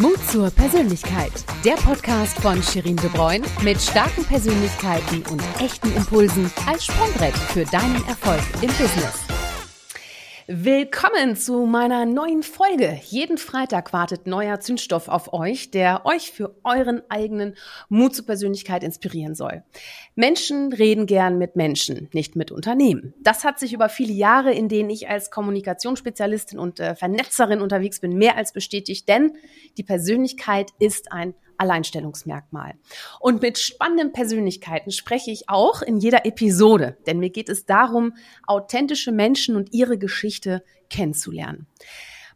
Mut zur Persönlichkeit. Der Podcast von Shirin De Bruyne mit starken Persönlichkeiten und echten Impulsen als Sprungbrett für deinen Erfolg im Business. Willkommen zu meiner neuen Folge. Jeden Freitag wartet neuer Zündstoff auf euch, der euch für euren eigenen Mut zur Persönlichkeit inspirieren soll. Menschen reden gern mit Menschen, nicht mit Unternehmen. Das hat sich über viele Jahre, in denen ich als Kommunikationsspezialistin und äh, Vernetzerin unterwegs bin, mehr als bestätigt, denn die Persönlichkeit ist ein Alleinstellungsmerkmal. Und mit spannenden Persönlichkeiten spreche ich auch in jeder Episode, denn mir geht es darum, authentische Menschen und ihre Geschichte kennenzulernen.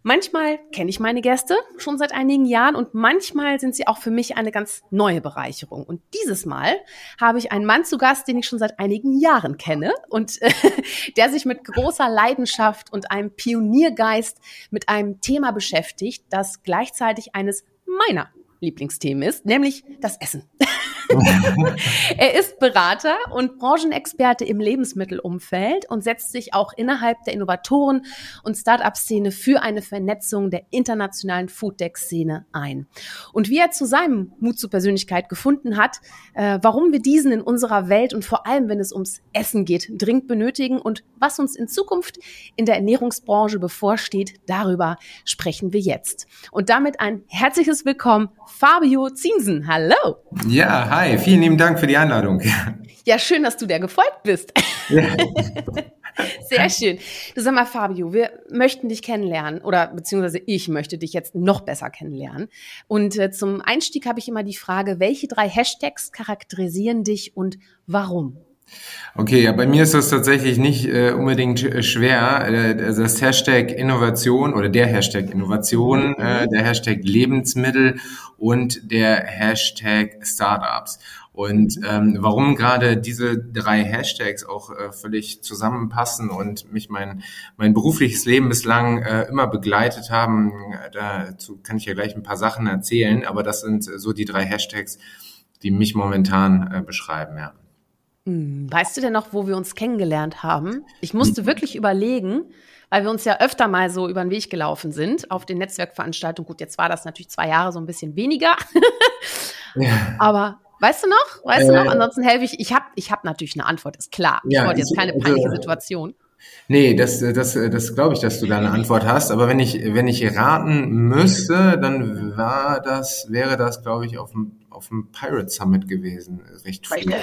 Manchmal kenne ich meine Gäste schon seit einigen Jahren und manchmal sind sie auch für mich eine ganz neue Bereicherung. Und dieses Mal habe ich einen Mann zu Gast, den ich schon seit einigen Jahren kenne und der sich mit großer Leidenschaft und einem Pioniergeist mit einem Thema beschäftigt, das gleichzeitig eines meiner Lieblingsthemen ist, nämlich das Essen. er ist Berater und Branchenexperte im Lebensmittelumfeld und setzt sich auch innerhalb der Innovatoren- und Start-up-Szene für eine Vernetzung der internationalen Foodtech-Szene ein. Und wie er zu seinem Mut zur Persönlichkeit gefunden hat, äh, warum wir diesen in unserer Welt und vor allem, wenn es ums Essen geht, dringend benötigen und was uns in Zukunft in der Ernährungsbranche bevorsteht, darüber sprechen wir jetzt. Und damit ein herzliches Willkommen, Fabio Ziensen. Hallo. Ja, hi, vielen lieben Dank für die Einladung. Ja, schön, dass du der gefolgt bist. Ja. Sehr schön. Du sag mal, Fabio, wir möchten dich kennenlernen oder beziehungsweise ich möchte dich jetzt noch besser kennenlernen. Und äh, zum Einstieg habe ich immer die Frage, welche drei Hashtags charakterisieren dich und warum? Okay, ja, bei mir ist das tatsächlich nicht äh, unbedingt äh, schwer. Äh, das Hashtag Innovation oder der Hashtag Innovation, mhm. äh, der Hashtag Lebensmittel und der Hashtag Startups. Und ähm, warum gerade diese drei Hashtags auch äh, völlig zusammenpassen und mich mein, mein berufliches Leben bislang äh, immer begleitet haben, dazu kann ich ja gleich ein paar Sachen erzählen, aber das sind so die drei Hashtags, die mich momentan äh, beschreiben, ja. Hm, weißt du denn noch, wo wir uns kennengelernt haben? Ich musste wirklich überlegen, weil wir uns ja öfter mal so über den Weg gelaufen sind auf den Netzwerkveranstaltungen. Gut, jetzt war das natürlich zwei Jahre so ein bisschen weniger. ja. Aber weißt du noch? Weißt äh, du noch? Äh. Ansonsten helfe ich. Ich habe ich hab natürlich eine Antwort, ist klar. Ich ja, wollte jetzt keine peinliche Situation. Nee, das, das, das glaube ich, dass du da eine Antwort hast. Aber wenn ich, wenn ich raten müsste, dann war das, wäre das, glaube ich, auf dem, auf dem Pirate Summit gewesen. Recht früh. Richtig.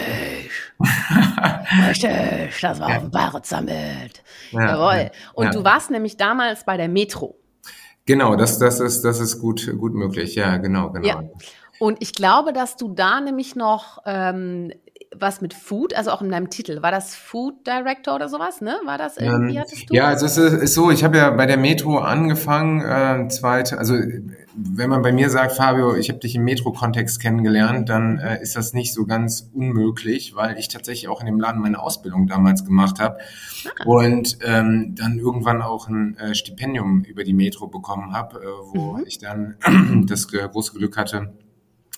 Richtig, das war ja. auf dem Pirate Summit. Ja, Jawohl. Und ja. du warst nämlich damals bei der Metro. Genau, das, das ist, das ist gut, gut möglich. Ja, genau, genau. Ja. Und ich glaube, dass du da nämlich noch ähm, was mit Food, also auch in deinem Titel. War das Food Director oder sowas, ne? War das irgendwie, ähm, hattest du? Ja, also es ist, ist so, ich habe ja bei der Metro angefangen, äh, zweite, also wenn man bei mir sagt, Fabio, ich habe dich im Metro-Kontext kennengelernt, dann äh, ist das nicht so ganz unmöglich, weil ich tatsächlich auch in dem Laden meine Ausbildung damals gemacht habe ah. und ähm, dann irgendwann auch ein äh, Stipendium über die Metro bekommen habe, äh, wo mhm. ich dann das große Glück hatte,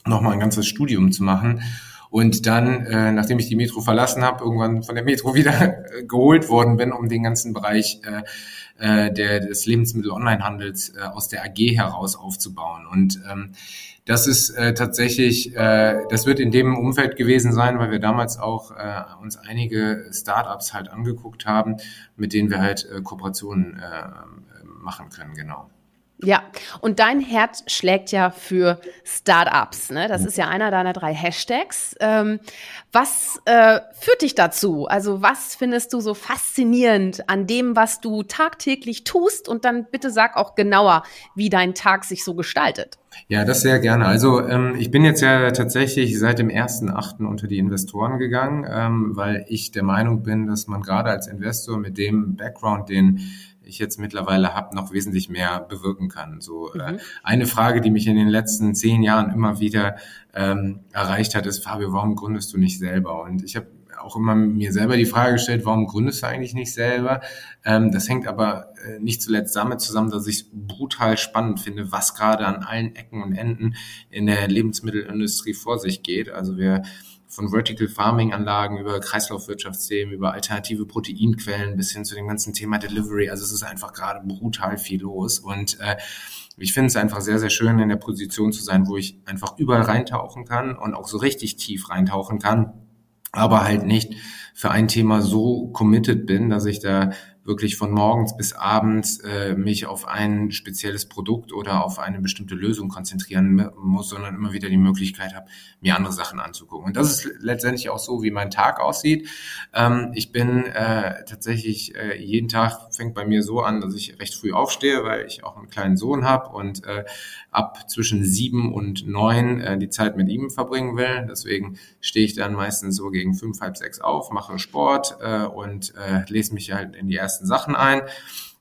nochmal ein ganzes Studium zu machen und dann, äh, nachdem ich die Metro verlassen habe, irgendwann von der Metro wieder äh, geholt worden bin, um den ganzen Bereich äh, äh, der, des Lebensmittel-Onlinehandels äh, aus der AG heraus aufzubauen. Und ähm, das ist äh, tatsächlich, äh, das wird in dem Umfeld gewesen sein, weil wir damals auch äh, uns einige Startups halt angeguckt haben, mit denen wir halt äh, Kooperationen äh, machen können, genau. Ja, und dein Herz schlägt ja für Startups. Ne? Das ist ja einer deiner drei Hashtags. Ähm, was äh, führt dich dazu? Also was findest du so faszinierend an dem, was du tagtäglich tust? Und dann bitte sag auch genauer, wie dein Tag sich so gestaltet. Ja, das sehr gerne. Also ähm, ich bin jetzt ja tatsächlich seit dem ersten Achten unter die Investoren gegangen, ähm, weil ich der Meinung bin, dass man gerade als Investor mit dem Background, den ich jetzt mittlerweile habe, noch wesentlich mehr bewirken kann. So äh, mhm. äh, eine Frage, die mich in den letzten zehn Jahren immer wieder ähm, erreicht hat, ist Fabio, warum gründest du nicht selber? Und ich habe auch immer mir selber die Frage gestellt, warum gründest du eigentlich nicht selber? Ähm, das hängt aber äh, nicht zuletzt damit zusammen, dass ich es brutal spannend finde, was gerade an allen Ecken und Enden in der Lebensmittelindustrie vor sich geht. Also wir von Vertical Farming Anlagen über Kreislaufwirtschaftsthemen, über alternative Proteinquellen bis hin zu dem ganzen Thema Delivery. Also es ist einfach gerade brutal viel los und äh, ich finde es einfach sehr, sehr schön, in der Position zu sein, wo ich einfach überall reintauchen kann und auch so richtig tief reintauchen kann, aber halt nicht für ein Thema so committed bin, dass ich da wirklich von morgens bis abends äh, mich auf ein spezielles Produkt oder auf eine bestimmte Lösung konzentrieren muss, sondern immer wieder die Möglichkeit habe, mir andere Sachen anzugucken. Und das ist letztendlich auch so, wie mein Tag aussieht. Ähm, ich bin äh, tatsächlich äh, jeden Tag fängt bei mir so an, dass ich recht früh aufstehe, weil ich auch einen kleinen Sohn habe und äh, ab zwischen sieben und neun äh, die Zeit mit ihm verbringen will. Deswegen stehe ich dann meistens so gegen fünf, halb sechs auf, mache Sport äh, und äh, lese mich halt in die ersten Sachen ein.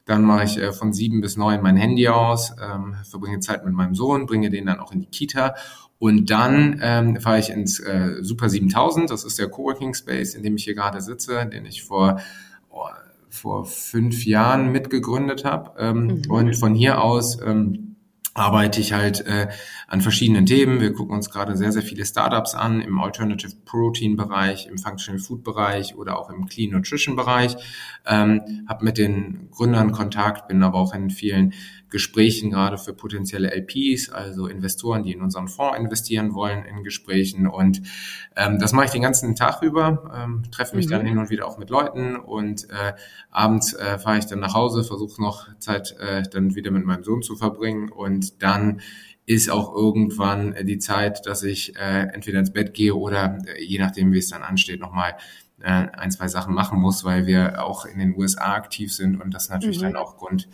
Dann mache ich äh, von sieben bis neun mein Handy aus, ähm, verbringe Zeit mit meinem Sohn, bringe den dann auch in die Kita und dann ähm, fahre ich ins äh, Super 7000, das ist der Coworking Space, in dem ich hier gerade sitze, den ich vor oh, vor fünf Jahren mitgegründet habe. Ähm, mhm. Und von hier aus ähm, arbeite ich halt äh, an verschiedenen Themen. Wir gucken uns gerade sehr, sehr viele Startups an im Alternative Protein Bereich, im Functional Food Bereich oder auch im Clean Nutrition Bereich. Ähm, habe mit den Gründern Kontakt, bin aber auch in vielen Gesprächen gerade für potenzielle LPs, also Investoren, die in unseren Fonds investieren wollen, in Gesprächen. Und ähm, das mache ich den ganzen Tag über, ähm, treffe mich mhm. dann hin und wieder auch mit Leuten und äh, abends äh, fahre ich dann nach Hause, versuche noch Zeit äh, dann wieder mit meinem Sohn zu verbringen und dann ist auch irgendwann die Zeit, dass ich äh, entweder ins Bett gehe oder äh, je nachdem, wie es dann ansteht, nochmal äh, ein, zwei Sachen machen muss, weil wir auch in den USA aktiv sind und das natürlich mhm. dann auch Grund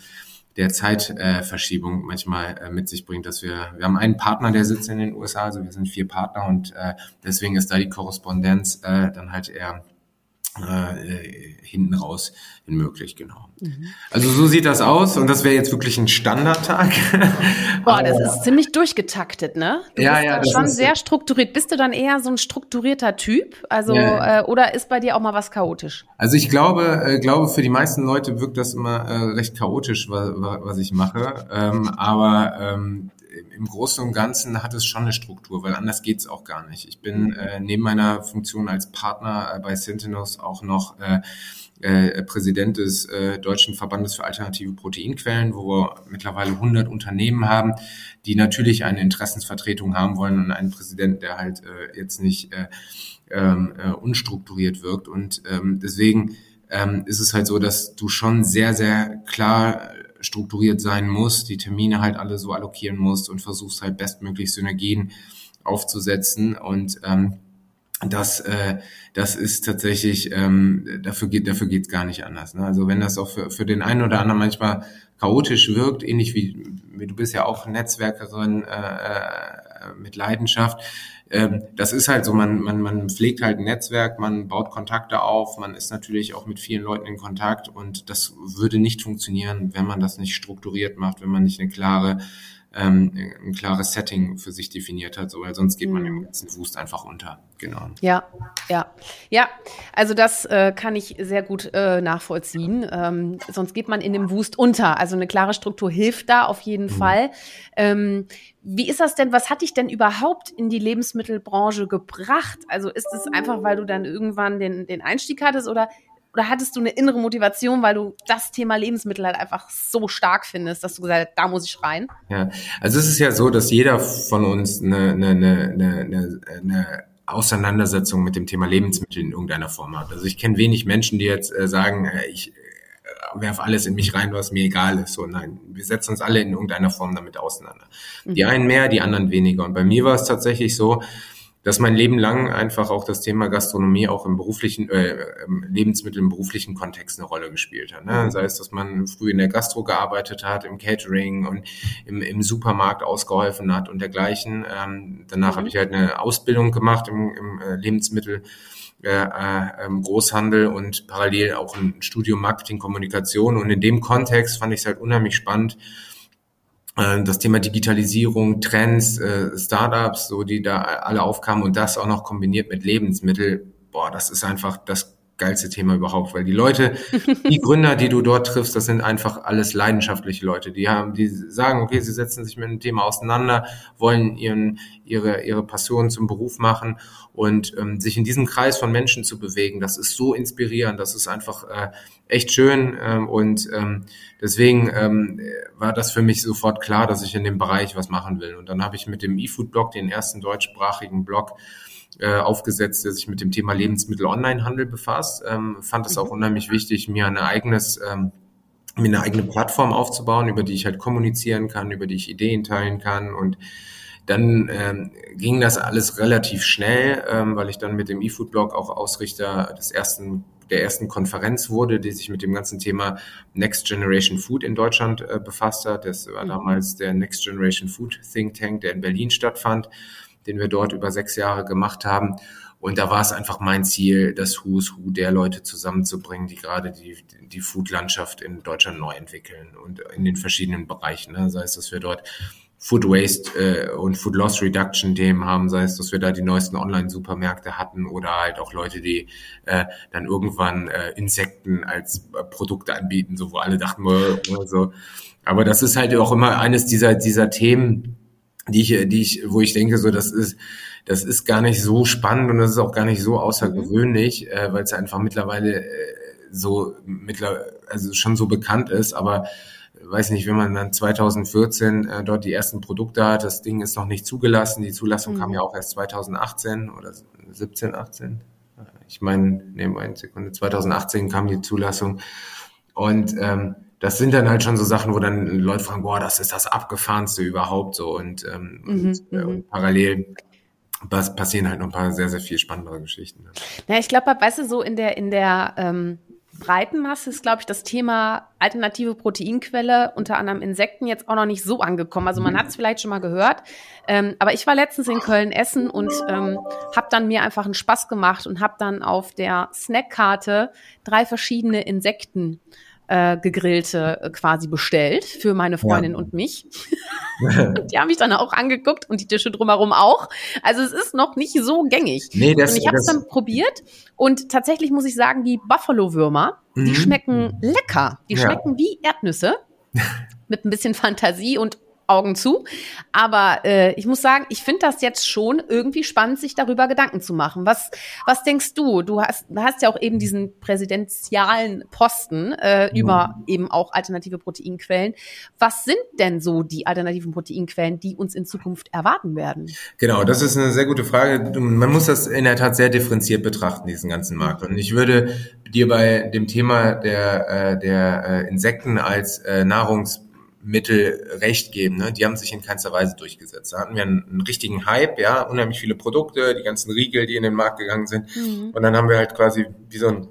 der Zeitverschiebung manchmal äh, mit sich bringt, dass wir, wir haben einen Partner, der sitzt in den USA, also wir sind vier Partner und äh, deswegen ist da die Korrespondenz äh, dann halt eher äh, hinten raus hin möglich, genau. Mhm. Also so sieht das aus und das wäre jetzt wirklich ein Standardtag. Boah, das ist ziemlich durchgetaktet, ne? Du ja, bist ja, schon sehr strukturiert. Bist du dann eher so ein strukturierter Typ? Also ja. äh, oder ist bei dir auch mal was chaotisch? Also ich glaube, äh, glaube für die meisten Leute wirkt das immer äh, recht chaotisch, was, was ich mache. Ähm, aber ähm, im Großen und Ganzen hat es schon eine Struktur, weil anders geht's auch gar nicht. Ich bin mhm. äh, neben meiner Funktion als Partner äh, bei Sentinels auch noch äh, äh, Präsident des äh, Deutschen Verbandes für alternative Proteinquellen, wo wir mittlerweile 100 Unternehmen haben, die natürlich eine Interessensvertretung haben wollen und einen Präsidenten, der halt äh, jetzt nicht äh, ähm, äh, unstrukturiert wirkt. Und ähm, deswegen ähm, ist es halt so, dass du schon sehr, sehr klar strukturiert sein muss, die Termine halt alle so allokieren musst und versuchst halt bestmöglich Synergien aufzusetzen und ähm, das, äh, das ist tatsächlich, ähm, dafür geht dafür geht's gar nicht anders. Ne? Also wenn das auch für, für den einen oder anderen manchmal chaotisch wirkt, ähnlich wie, wie du bist ja auch Netzwerkerin äh, äh mit Leidenschaft, ähm, das ist halt so, man, man, man pflegt halt ein Netzwerk, man baut Kontakte auf, man ist natürlich auch mit vielen Leuten in Kontakt und das würde nicht funktionieren, wenn man das nicht strukturiert macht, wenn man nicht eine klare ähm, ein klares Setting für sich definiert hat, so, weil sonst geht man im mhm. ganzen Wust einfach unter. Genau. Ja, ja, ja. Also das äh, kann ich sehr gut äh, nachvollziehen. Ähm, sonst geht man in dem Wust unter. Also eine klare Struktur hilft da auf jeden mhm. Fall. Ähm, wie ist das denn? Was hat dich denn überhaupt in die Lebensmittelbranche gebracht? Also ist es einfach, weil du dann irgendwann den, den Einstieg hattest oder oder hattest du eine innere Motivation, weil du das Thema Lebensmittel halt einfach so stark findest, dass du gesagt hast, da muss ich rein? Ja, also es ist ja so, dass jeder von uns eine, eine, eine, eine, eine Auseinandersetzung mit dem Thema Lebensmittel in irgendeiner Form hat. Also ich kenne wenig Menschen, die jetzt äh, sagen, äh, ich werf alles in mich rein, was mir egal ist. So, nein, wir setzen uns alle in irgendeiner Form damit auseinander. Mhm. Die einen mehr, die anderen weniger. Und bei mir war es tatsächlich so, dass mein Leben lang einfach auch das Thema Gastronomie auch im beruflichen, äh, Lebensmittel im beruflichen Kontext eine Rolle gespielt hat. Ne? Sei es, dass man früh in der Gastro gearbeitet hat, im Catering und im, im Supermarkt ausgeholfen hat und dergleichen. Ähm, danach mhm. habe ich halt eine Ausbildung gemacht im, im äh, Lebensmittel. Äh, äh, Großhandel und parallel auch ein Studium Marketing Kommunikation. Und in dem Kontext fand ich es halt unheimlich spannend, äh, das Thema Digitalisierung, Trends, Startups, so die da alle aufkamen und das auch noch kombiniert mit Lebensmittel, boah, das ist einfach, das geilste Thema überhaupt, weil die Leute, die Gründer, die du dort triffst, das sind einfach alles leidenschaftliche Leute. Die haben, die sagen, okay, sie setzen sich mit dem Thema auseinander, wollen ihren, ihre, ihre Passion zum Beruf machen und ähm, sich in diesem Kreis von Menschen zu bewegen, das ist so inspirierend, das ist einfach äh, echt schön ähm, und ähm, deswegen ähm, war das für mich sofort klar, dass ich in dem Bereich was machen will. Und dann habe ich mit dem eFood-Blog, den ersten deutschsprachigen Blog, äh, aufgesetzt, der sich mit dem Thema Lebensmittel-Online-Handel befasst. Ähm, fand es auch mhm. unheimlich wichtig, mir ein eigenes ähm, mir eine eigene Plattform aufzubauen, über die ich halt kommunizieren kann, über die ich Ideen teilen kann und dann ähm, ging das alles relativ schnell, ähm, weil ich dann mit dem eFood-Blog auch Ausrichter des ersten der ersten Konferenz wurde, die sich mit dem ganzen Thema Next Generation Food in Deutschland äh, befasst hat. Das war mhm. damals der Next Generation Food Think Tank, der in Berlin stattfand den wir dort über sechs Jahre gemacht haben. Und da war es einfach mein Ziel, das Who's Who der Leute zusammenzubringen, die gerade die, die Food-Landschaft in Deutschland neu entwickeln und in den verschiedenen Bereichen. Ne? Sei es, dass wir dort Food Waste äh, und Food Loss Reduction Themen haben, sei es, dass wir da die neuesten Online-Supermärkte hatten oder halt auch Leute, die äh, dann irgendwann äh, Insekten als äh, Produkte anbieten, so wo alle dachten, oder so. Aber das ist halt auch immer eines dieser, dieser Themen, die ich, die ich, wo ich denke, so das ist, das ist gar nicht so spannend und das ist auch gar nicht so außergewöhnlich, mhm. äh, weil es einfach mittlerweile äh, so mittlerweile, also schon so bekannt ist, aber weiß nicht, wenn man dann 2014 äh, dort die ersten Produkte hat, das Ding ist noch nicht zugelassen, die Zulassung mhm. kam ja auch erst 2018 oder 17, 18. Ich meine, nee, eine Sekunde, 2018 kam die Zulassung und ähm, das sind dann halt schon so Sachen, wo dann Leute fragen, boah, das ist das abgefahrenste überhaupt so und, ähm, mhm, und, äh, und mhm. parallel passieren halt noch ein paar sehr, sehr viel spannendere Geschichten. Ja, ich glaube, weißt du, so in der, in der ähm, breiten Masse ist, glaube ich, das Thema alternative Proteinquelle, unter anderem Insekten, jetzt auch noch nicht so angekommen. Also man mhm. hat es vielleicht schon mal gehört. Ähm, aber ich war letztens in Köln essen und ähm, habe dann mir einfach einen Spaß gemacht und habe dann auf der Snackkarte drei verschiedene Insekten äh, gegrillte äh, quasi bestellt für meine Freundin ja. und mich. die haben mich dann auch angeguckt und die Tische drumherum auch. Also es ist noch nicht so gängig. Nee, das, und ich habe es dann probiert und tatsächlich muss ich sagen, die Buffalo-Würmer, mhm. die schmecken lecker. Die ja. schmecken wie Erdnüsse mit ein bisschen Fantasie und Augen zu. Aber äh, ich muss sagen, ich finde das jetzt schon irgendwie spannend, sich darüber Gedanken zu machen. Was, was denkst du? Du hast, hast ja auch eben diesen präsidentialen Posten äh, mhm. über eben auch alternative Proteinquellen. Was sind denn so die alternativen Proteinquellen, die uns in Zukunft erwarten werden? Genau, das ist eine sehr gute Frage. Man muss das in der Tat sehr differenziert betrachten, diesen ganzen Markt. Und ich würde dir bei dem Thema der, äh, der äh, Insekten als äh, Nahrungs Mittel recht geben. Ne? Die haben sich in keinster Weise durchgesetzt. Da hatten wir einen, einen, richtigen Hype, ja, unheimlich viele Produkte, die ganzen Riegel, die in den Markt gegangen sind. Mhm. Und dann haben wir halt quasi wie so ein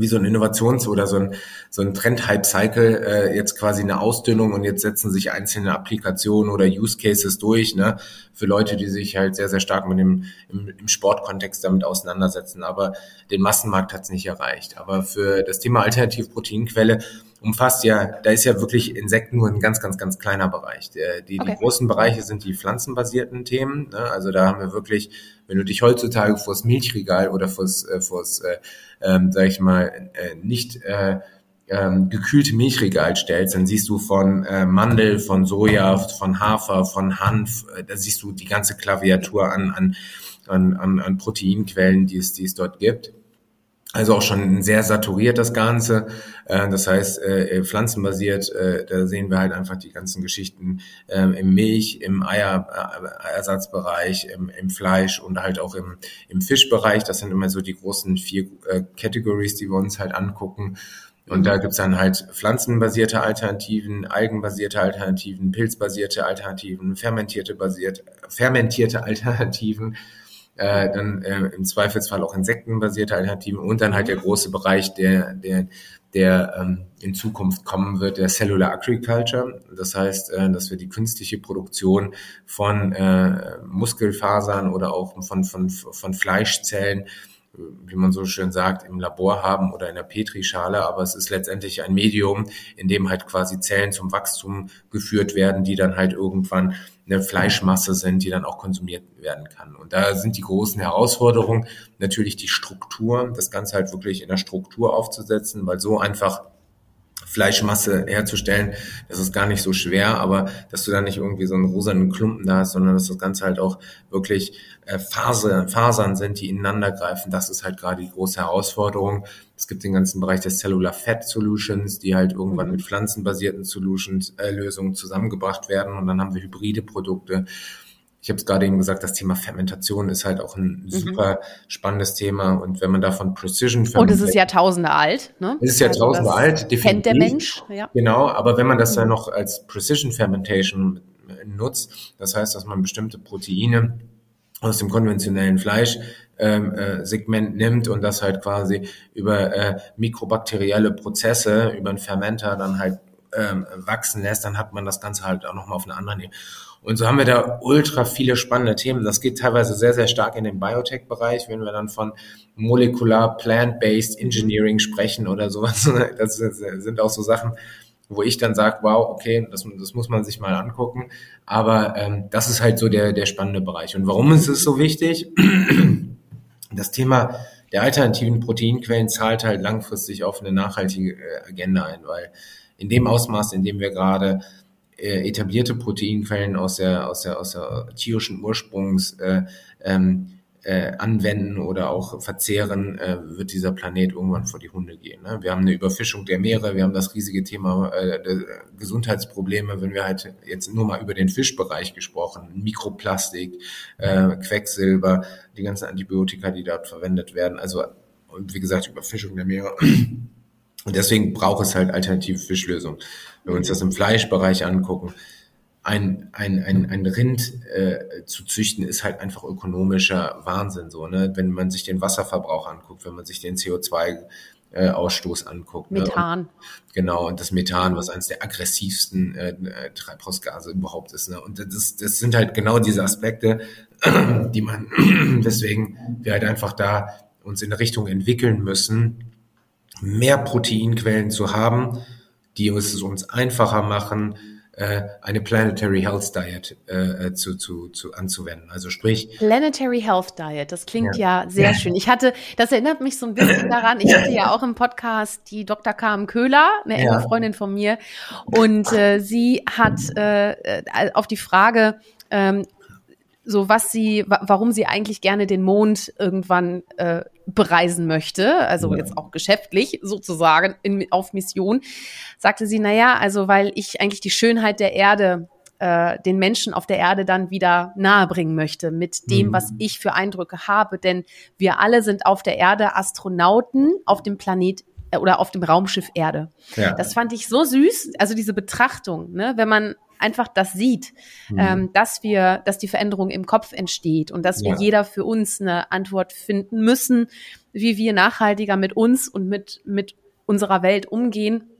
wie so ein Innovations- oder so ein, so ein Trend-Hype-Cycle äh, jetzt quasi eine Ausdünnung und jetzt setzen sich einzelne Applikationen oder Use Cases durch, ne, für Leute, die sich halt sehr, sehr stark mit dem im, im Sportkontext damit auseinandersetzen. Aber den Massenmarkt hat es nicht erreicht. Aber für das Thema Alternativproteinquelle umfasst ja, da ist ja wirklich Insekten nur ein ganz, ganz, ganz kleiner Bereich. Die, die, okay. großen Bereiche sind die pflanzenbasierten Themen. Ne? Also da haben wir wirklich, wenn du dich heutzutage vors Milchregal oder vors, äh, vors äh, ähm, sag ich mal, äh, nicht äh, ähm, gekühlte Milchregal stellst, dann siehst du von äh, Mandel, von Soja, von Hafer, von Hanf, äh, da siehst du die ganze Klaviatur an, an, an, an, an Proteinquellen, die es, die es dort gibt. Also auch schon sehr saturiert das Ganze. Äh, das heißt, äh, pflanzenbasiert, äh, da sehen wir halt einfach die ganzen Geschichten ähm, im Milch, im Eierersatzbereich, im, Fleisch und halt auch im, im Fischbereich. Das sind immer so die großen vier Categories, die wir uns halt angucken. Und da gibt's dann halt pflanzenbasierte Alternativen, algenbasierte Alternativen, pilzbasierte Alternativen, fermentierte basiert, fermentierte Alternativen äh, dann äh, im Zweifelsfall auch insektenbasierte Alternativen und dann halt der große Bereich, der, der, der ähm, in Zukunft kommen wird, der Cellular Agriculture. Das heißt, äh, dass wir die künstliche Produktion von äh, Muskelfasern oder auch von, von, von Fleischzellen wie man so schön sagt, im Labor haben oder in der Petrischale, aber es ist letztendlich ein Medium, in dem halt quasi Zellen zum Wachstum geführt werden, die dann halt irgendwann eine Fleischmasse sind, die dann auch konsumiert werden kann. Und da sind die großen Herausforderungen natürlich die Struktur, das Ganze halt wirklich in der Struktur aufzusetzen, weil so einfach Fleischmasse herzustellen, das ist gar nicht so schwer, aber dass du da nicht irgendwie so einen rosanen Klumpen da hast, sondern dass das Ganze halt auch wirklich äh, Faser, Fasern sind, die ineinander greifen, das ist halt gerade die große Herausforderung. Es gibt den ganzen Bereich der Cellular Fat Solutions, die halt irgendwann mit pflanzenbasierten Solutions, äh, Lösungen zusammengebracht werden und dann haben wir hybride Produkte ich habe es gerade eben gesagt, das Thema Fermentation ist halt auch ein mhm. super spannendes Thema. Und wenn man davon Precision Fermentation. Und es ist Jahrtausende alt, ne? Es ist Jahrtausende also alt, definitiv. Kennt der Mensch, ja. Genau, aber wenn man das dann mhm. noch als Precision Fermentation nutzt, das heißt, dass man bestimmte Proteine aus dem konventionellen Fleisch ähm, äh, Segment nimmt und das halt quasi über äh, mikrobakterielle Prozesse, über einen Fermenter dann halt ähm, wachsen lässt, dann hat man das Ganze halt auch nochmal auf einer anderen Ebene. Und so haben wir da ultra viele spannende Themen. Das geht teilweise sehr, sehr stark in den Biotech-Bereich, wenn wir dann von Molekular Plant-Based Engineering sprechen oder sowas. Das sind auch so Sachen, wo ich dann sage, wow, okay, das, das muss man sich mal angucken. Aber ähm, das ist halt so der, der spannende Bereich. Und warum ist es so wichtig? Das Thema der alternativen Proteinquellen zahlt halt langfristig auf eine nachhaltige äh, Agenda ein, weil in dem Ausmaß, in dem wir gerade äh, etablierte Proteinquellen aus der, aus der, aus der tierischen Ursprungs äh, ähm, äh, anwenden oder auch verzehren, äh, wird dieser Planet irgendwann vor die Hunde gehen. Ne? Wir haben eine Überfischung der Meere, wir haben das riesige Thema äh, Gesundheitsprobleme, wenn wir halt jetzt nur mal über den Fischbereich gesprochen, Mikroplastik, äh, Quecksilber, die ganzen Antibiotika, die dort verwendet werden, also und wie gesagt, Überfischung der Meere. Und deswegen braucht es halt alternative Fischlösungen. Wenn wir uns das im Fleischbereich angucken, ein, ein, ein, ein Rind äh, zu züchten ist halt einfach ökonomischer Wahnsinn so, ne? Wenn man sich den Wasserverbrauch anguckt, wenn man sich den CO2 äh, Ausstoß anguckt. Methan. Ne? Und, genau, und das Methan, was eines der aggressivsten äh, Treibhausgase überhaupt ist. Ne? Und das, das sind halt genau diese Aspekte, die man, deswegen wir halt einfach da uns in eine Richtung entwickeln müssen, mehr Proteinquellen zu haben, die es uns einfacher machen, äh, eine Planetary Health Diet äh, äh, zu, zu, zu anzuwenden. Also sprich. Planetary Health Diet, das klingt ja, ja sehr schön. Ich hatte, das erinnert mich so ein bisschen daran, ich hatte ja auch im Podcast die Dr. Carmen Köhler, eine enge ja. Freundin von mir, und äh, sie hat äh, äh auf die Frage, ähm, so was sie, warum sie eigentlich gerne den Mond irgendwann äh, bereisen möchte, also jetzt auch geschäftlich sozusagen in, auf Mission, sagte sie, naja, also weil ich eigentlich die Schönheit der Erde äh, den Menschen auf der Erde dann wieder nahebringen möchte mit dem, mhm. was ich für Eindrücke habe. Denn wir alle sind auf der Erde Astronauten auf dem Planet äh, oder auf dem Raumschiff Erde. Ja. Das fand ich so süß, also diese Betrachtung, ne, wenn man einfach das sieht, mhm. ähm, dass wir, dass die Veränderung im Kopf entsteht und dass ja. wir jeder für uns eine Antwort finden müssen, wie wir nachhaltiger mit uns und mit, mit unserer Welt umgehen.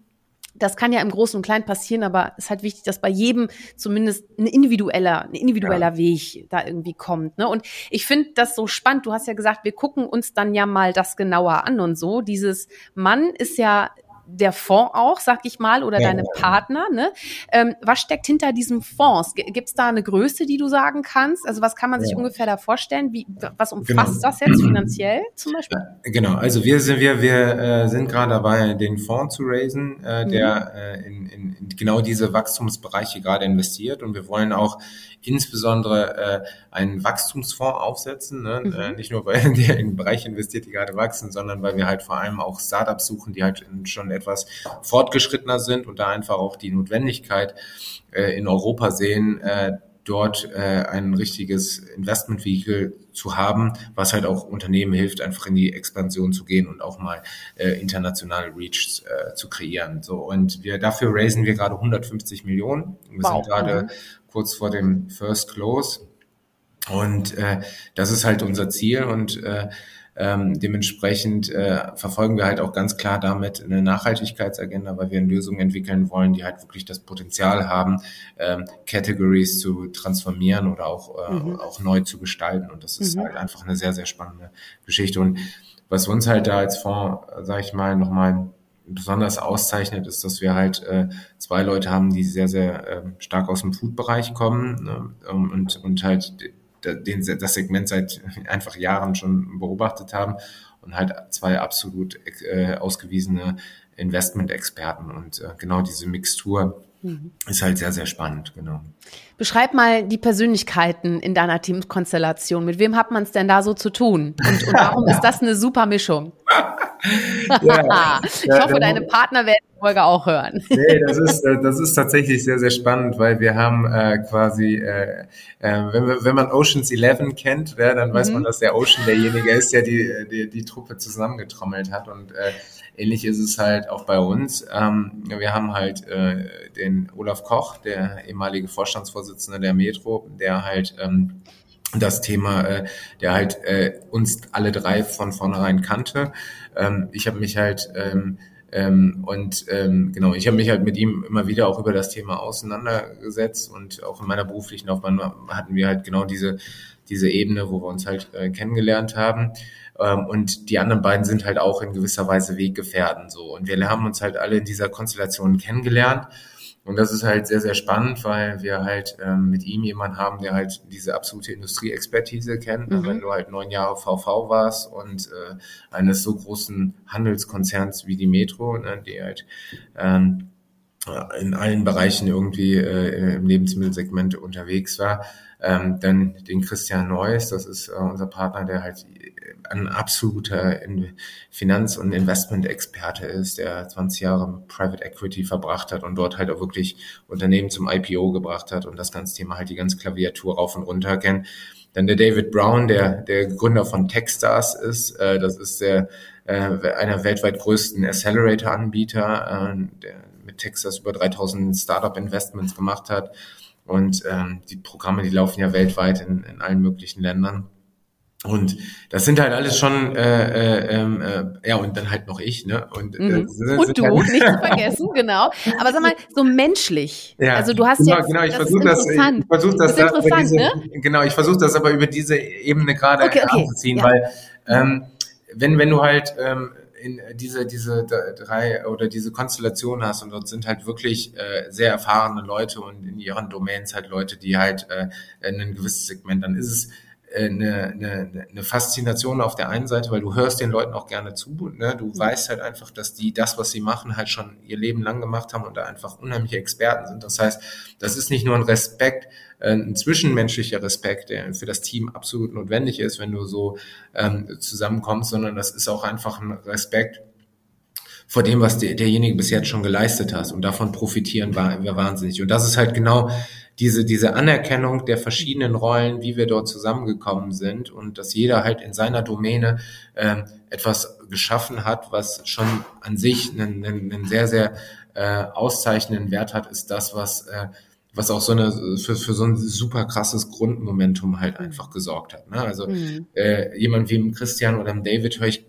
Das kann ja im Großen und Kleinen passieren, aber es ist halt wichtig, dass bei jedem zumindest ein individueller, ein individueller ja. Weg da irgendwie kommt. Ne? Und ich finde das so spannend. Du hast ja gesagt, wir gucken uns dann ja mal das genauer an und so. Dieses Mann ist ja der Fonds auch, sag ich mal, oder ja, deine ja. Partner. Ne? Ähm, was steckt hinter diesem Fonds? Gibt es da eine Größe, die du sagen kannst? Also was kann man sich ja. ungefähr da vorstellen? Wie, was umfasst genau. das jetzt finanziell zum Beispiel? Genau, also wir sind wir wir äh, sind gerade dabei, den Fonds zu raisen, äh, der mhm. äh, in, in, in genau diese Wachstumsbereiche gerade investiert und wir wollen auch insbesondere äh, einen Wachstumsfonds aufsetzen, ne? Mhm. Äh, nicht nur weil der in Bereiche investiert, die gerade wachsen, sondern weil wir halt vor allem auch Startups suchen, die halt schon etwas fortgeschrittener sind und da einfach auch die Notwendigkeit äh, in Europa sehen, äh, dort äh, ein richtiges Investmentvehikel zu haben, was halt auch Unternehmen hilft, einfach in die Expansion zu gehen und auch mal äh, internationale Reach äh, zu kreieren. So und wir dafür raisen wir gerade 150 Millionen. Wir wow. sind gerade mhm. Kurz vor dem First Close und äh, das ist halt unser Ziel und äh, Ähm, dementsprechend äh, verfolgen wir halt auch ganz klar damit eine Nachhaltigkeitsagenda, weil wir Lösungen entwickeln wollen, die halt wirklich das Potenzial haben, ähm, Categories zu transformieren oder auch, äh, mhm. auch neu zu gestalten. Und das ist mhm. halt einfach eine sehr, sehr spannende Geschichte. Und was uns halt da als Fonds, sage ich mal, nochmal besonders auszeichnet, ist, dass wir halt äh, zwei Leute haben, die sehr, sehr äh, stark aus dem Food-Bereich kommen ne, und, und halt den, das Segment seit einfach Jahren schon beobachtet haben und halt zwei absolut äh, ausgewiesene Investment-Experten. Und äh, genau diese Mixtur mhm. ist halt sehr, sehr spannend, genau. Beschreib mal die Persönlichkeiten in deiner Teamkonstellation. Mit wem hat man es denn da so zu tun? Und, und warum ist das eine super Mischung? ja, ich hoffe, ja, deine Partner werden die Folge auch hören. nee, das ist, äh, das ist tatsächlich sehr, sehr spannend, weil wir haben äh, quasi, äh, äh, wenn, wenn man Oceans 11 kennt, ja, dann weiß mhm. man, dass der Ocean derjenige ist, der die, die, die Truppe zusammengetrommelt hat. Und äh, ähnlich ist es halt auch bei uns. Ähm, wir haben halt äh, den Olaf Koch, der ehemalige Vorstandsvorsitzende der Metro, der halt ähm, das Thema, äh, der halt äh, uns alle drei von vornherein kannte. Ähm, ich habe mich halt ähm, und ähm, genau, ich habe mich halt mit ihm immer wieder auch über das Thema auseinandergesetzt und auch in meiner beruflichen Laufbahn hatten wir halt genau diese diese Ebene, wo wir uns halt äh, kennengelernt haben. Ähm, und die anderen beiden sind halt auch in gewisser Weise Weggefährten so. Und wir haben uns halt alle in dieser Konstellation kennengelernt. Und das ist halt sehr, sehr spannend, weil wir halt ähm, mit ihm jemanden haben, der halt diese absolute Industrieexpertise kennt. Mhm. Wenn du halt neun Jahre VV warst und äh, eines so großen Handelskonzerns wie die Metro, ne, die halt ähm, in allen Bereichen irgendwie äh, im Lebensmittelsegment unterwegs war, ähm, dann den Christian Neuss, das ist äh, unser Partner, der halt ein absoluter Finanz- und Investment-Experte ist, der 20 Jahre Private Equity verbracht hat und dort halt auch wirklich Unternehmen zum IPO gebracht hat und das ganze Thema halt die ganze Klaviatur rauf und runter kennt. Dann der David Brown, der der Gründer von Techstars ist. Äh, das ist der äh, einer weltweit größten Accelerator-Anbieter, äh, der mit Techstars über 3000 Startup-Investments gemacht hat. Und ähm, die Programme, die laufen ja weltweit in, in allen möglichen Ländern. Und das sind halt alles schon, äh, äh, ähm, äh, ja, und dann halt noch ich, ne? Und, äh, mhm. und du, halt nicht zu vergessen, genau. Aber sag mal, so menschlich. Ja, also du hast genau, jetzt, genau, ich versuche das, ich versuche das, das, das diese, ne? genau, ich versuche das aber über diese Ebene gerade okay, okay. anzuziehen, ja. weil ähm, wenn, wenn du halt ähm, in diese, diese drei oder diese Konstellation hast und dort sind halt wirklich äh, sehr erfahrene Leute und in ihren Domains halt Leute, die halt äh, in ein gewisses Segment, dann ist es eine, eine, eine Faszination auf der einen Seite, weil du hörst den Leuten auch gerne zu. Ne? Du mhm. weißt halt einfach, dass die das, was sie machen, halt schon ihr Leben lang gemacht haben und da einfach unheimliche Experten sind. Das heißt, das ist nicht nur ein Respekt, äh, ein zwischenmenschlicher Respekt, der für das Team absolut notwendig ist, wenn du so ähm, zusammenkommst, sondern das ist auch einfach ein Respekt vor dem, was der, derjenige bis jetzt schon geleistet hat. Und davon profitieren wir wahnsinnig. Und das ist halt genau diese, diese Anerkennung der verschiedenen Rollen, wie wir dort zusammengekommen sind und dass jeder halt in seiner Domäne äh, etwas geschaffen hat, was schon an sich einen, einen, einen sehr, sehr äh, auszeichnenden Wert hat, ist das, was, äh, was auch so eine, für, für so ein super krasses Grundmomentum halt einfach gesorgt hat. Ne? Also mhm. äh, jemand wie ein Christian oder ein David höre ich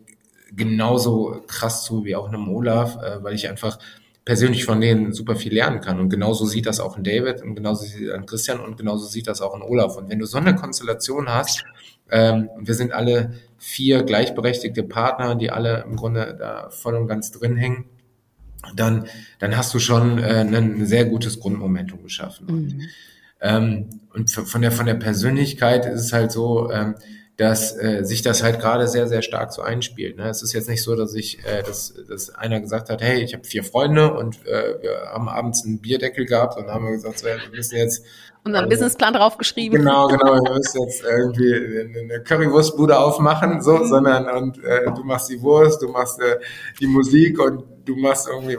genauso krass zu wie auch einem Olaf, äh, weil ich einfach persönlich von denen super viel lernen kann. Und genauso sieht das auch ein David und genauso sieht ein Christian und genauso sieht das auch ein Olaf. Und wenn du so eine Konstellation hast, ähm, wir sind alle vier gleichberechtigte Partner, die alle im Grunde da voll und ganz drin hängen, dann, dann hast du schon äh, ein sehr gutes Grundmomentum geschaffen. Mhm. Und, ähm, und von der, von der Persönlichkeit ist es halt so, ähm, dass äh, sich das halt gerade sehr, sehr stark so einspielt. Ne? Es ist jetzt nicht so, dass ich, äh, dass, dass einer gesagt hat, hey, ich habe vier Freunde und äh, wir haben abends einen Bierdeckel gehabt und haben gesagt, so, wir müssen jetzt unseren also, Businessplan draufgeschrieben. Genau, genau, wir müssen jetzt irgendwie eine Currywurstbude aufmachen, so, mhm. sondern und äh, du machst die Wurst, du machst äh, die Musik und du machst irgendwie,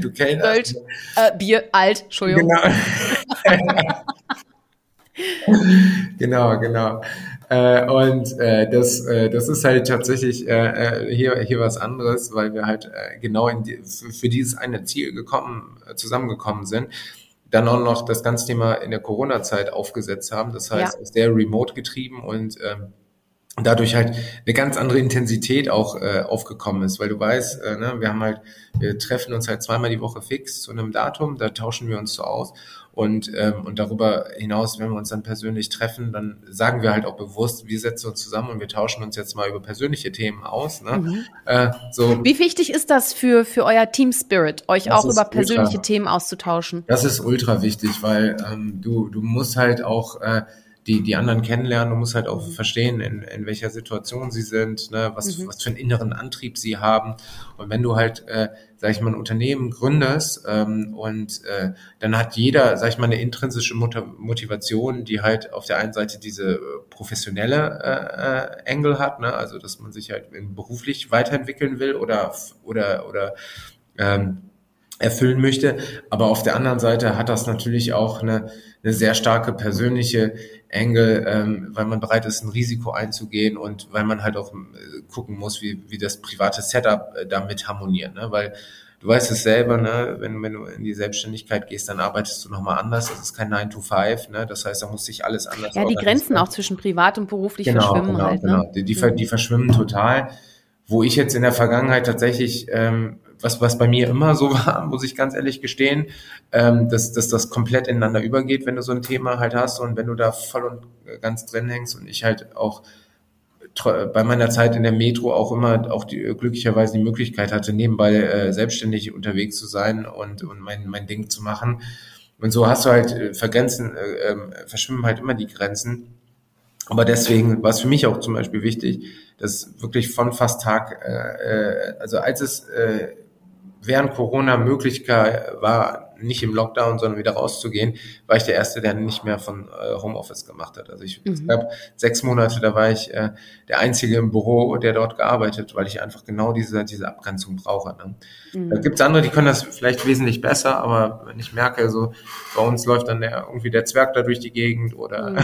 du kennst Ölt, äh, Bier, alt, Entschuldigung. Genau. genau, genau. Äh, und äh, das, äh, das ist halt tatsächlich äh, äh, hier, hier was anderes, weil wir halt äh, genau in die, für, für dieses eine Ziel gekommen, äh, zusammengekommen sind dann auch noch das ganze Thema in der Corona-Zeit aufgesetzt haben. Das heißt, ja. sehr remote getrieben und ähm, dadurch halt eine ganz andere Intensität auch äh, aufgekommen ist, weil du weißt, äh, ne, wir haben halt, wir treffen uns halt zweimal die Woche fix zu einem Datum, da tauschen wir uns so aus und ähm, und darüber hinaus, wenn wir uns dann persönlich treffen, dann sagen wir halt auch bewusst, wir setzen uns zusammen und wir tauschen uns jetzt mal über persönliche Themen aus. Ne? Mhm. Äh, so. Wie wichtig ist das für für euer Team Spirit, euch das auch über persönliche ultra, Themen auszutauschen? Das ist ultra wichtig, weil ähm, du du musst halt auch äh, die, die anderen kennenlernen. Du musst halt auch verstehen, in, in welcher Situation sie sind, ne, was, mhm. was für einen inneren Antrieb sie haben. Und wenn du halt, äh, sag ich mal, ein Unternehmen gründest ähm, und äh, dann hat jeder, sag ich mal, eine intrinsische Motivation, die halt auf der einen Seite diese äh, professionelle äh, äh, Engel hat, ne, also dass man sich halt beruflich weiterentwickeln will oder oder oder ähm, erfüllen möchte. Aber auf der anderen Seite hat das natürlich auch eine, eine sehr starke persönliche Engel, ähm, weil man bereit ist, ein Risiko einzugehen und weil man halt auch äh, gucken muss, wie, wie das private Setup äh, damit harmoniert. Ne? Weil du weißt es selber, ne? wenn, wenn du in die Selbstständigkeit gehst, dann arbeitest du nochmal anders. Das ist kein 9 to 5, ne? Das heißt, da muss sich alles anders Ja, die Grenzen auch zwischen privat und beruflich genau, verschwimmen genau, halt. Ne? Genau. Die, die, die verschwimmen total. Wo ich jetzt in der Vergangenheit tatsächlich ähm, was, was bei mir immer so war, muss ich ganz ehrlich gestehen, ähm, dass, dass das komplett ineinander übergeht, wenn du so ein Thema halt hast und wenn du da voll und ganz drin hängst und ich halt auch bei meiner Zeit in der Metro auch immer auch die, glücklicherweise die Möglichkeit hatte, nebenbei äh, selbstständig unterwegs zu sein und, und mein, mein Ding zu machen. Und so hast du halt äh, vergrenzen, äh, äh, verschwimmen halt immer die Grenzen. Aber deswegen war es für mich auch zum Beispiel wichtig, dass wirklich von fast Tag, äh, äh also als es äh, während Corona Möglichkeit war, nicht im Lockdown, sondern wieder rauszugehen, war ich der Erste, der nicht mehr von äh, Homeoffice gemacht hat. Also ich mhm. glaube, sechs Monate, da war ich äh, der Einzige im Büro, der dort gearbeitet, weil ich einfach genau diese, diese Abgrenzung brauche. Ne? Mhm. Da gibt's andere, die können das vielleicht wesentlich besser, aber wenn ich merke, so bei uns läuft dann der, irgendwie der Zwerg da durch die Gegend oder, mhm.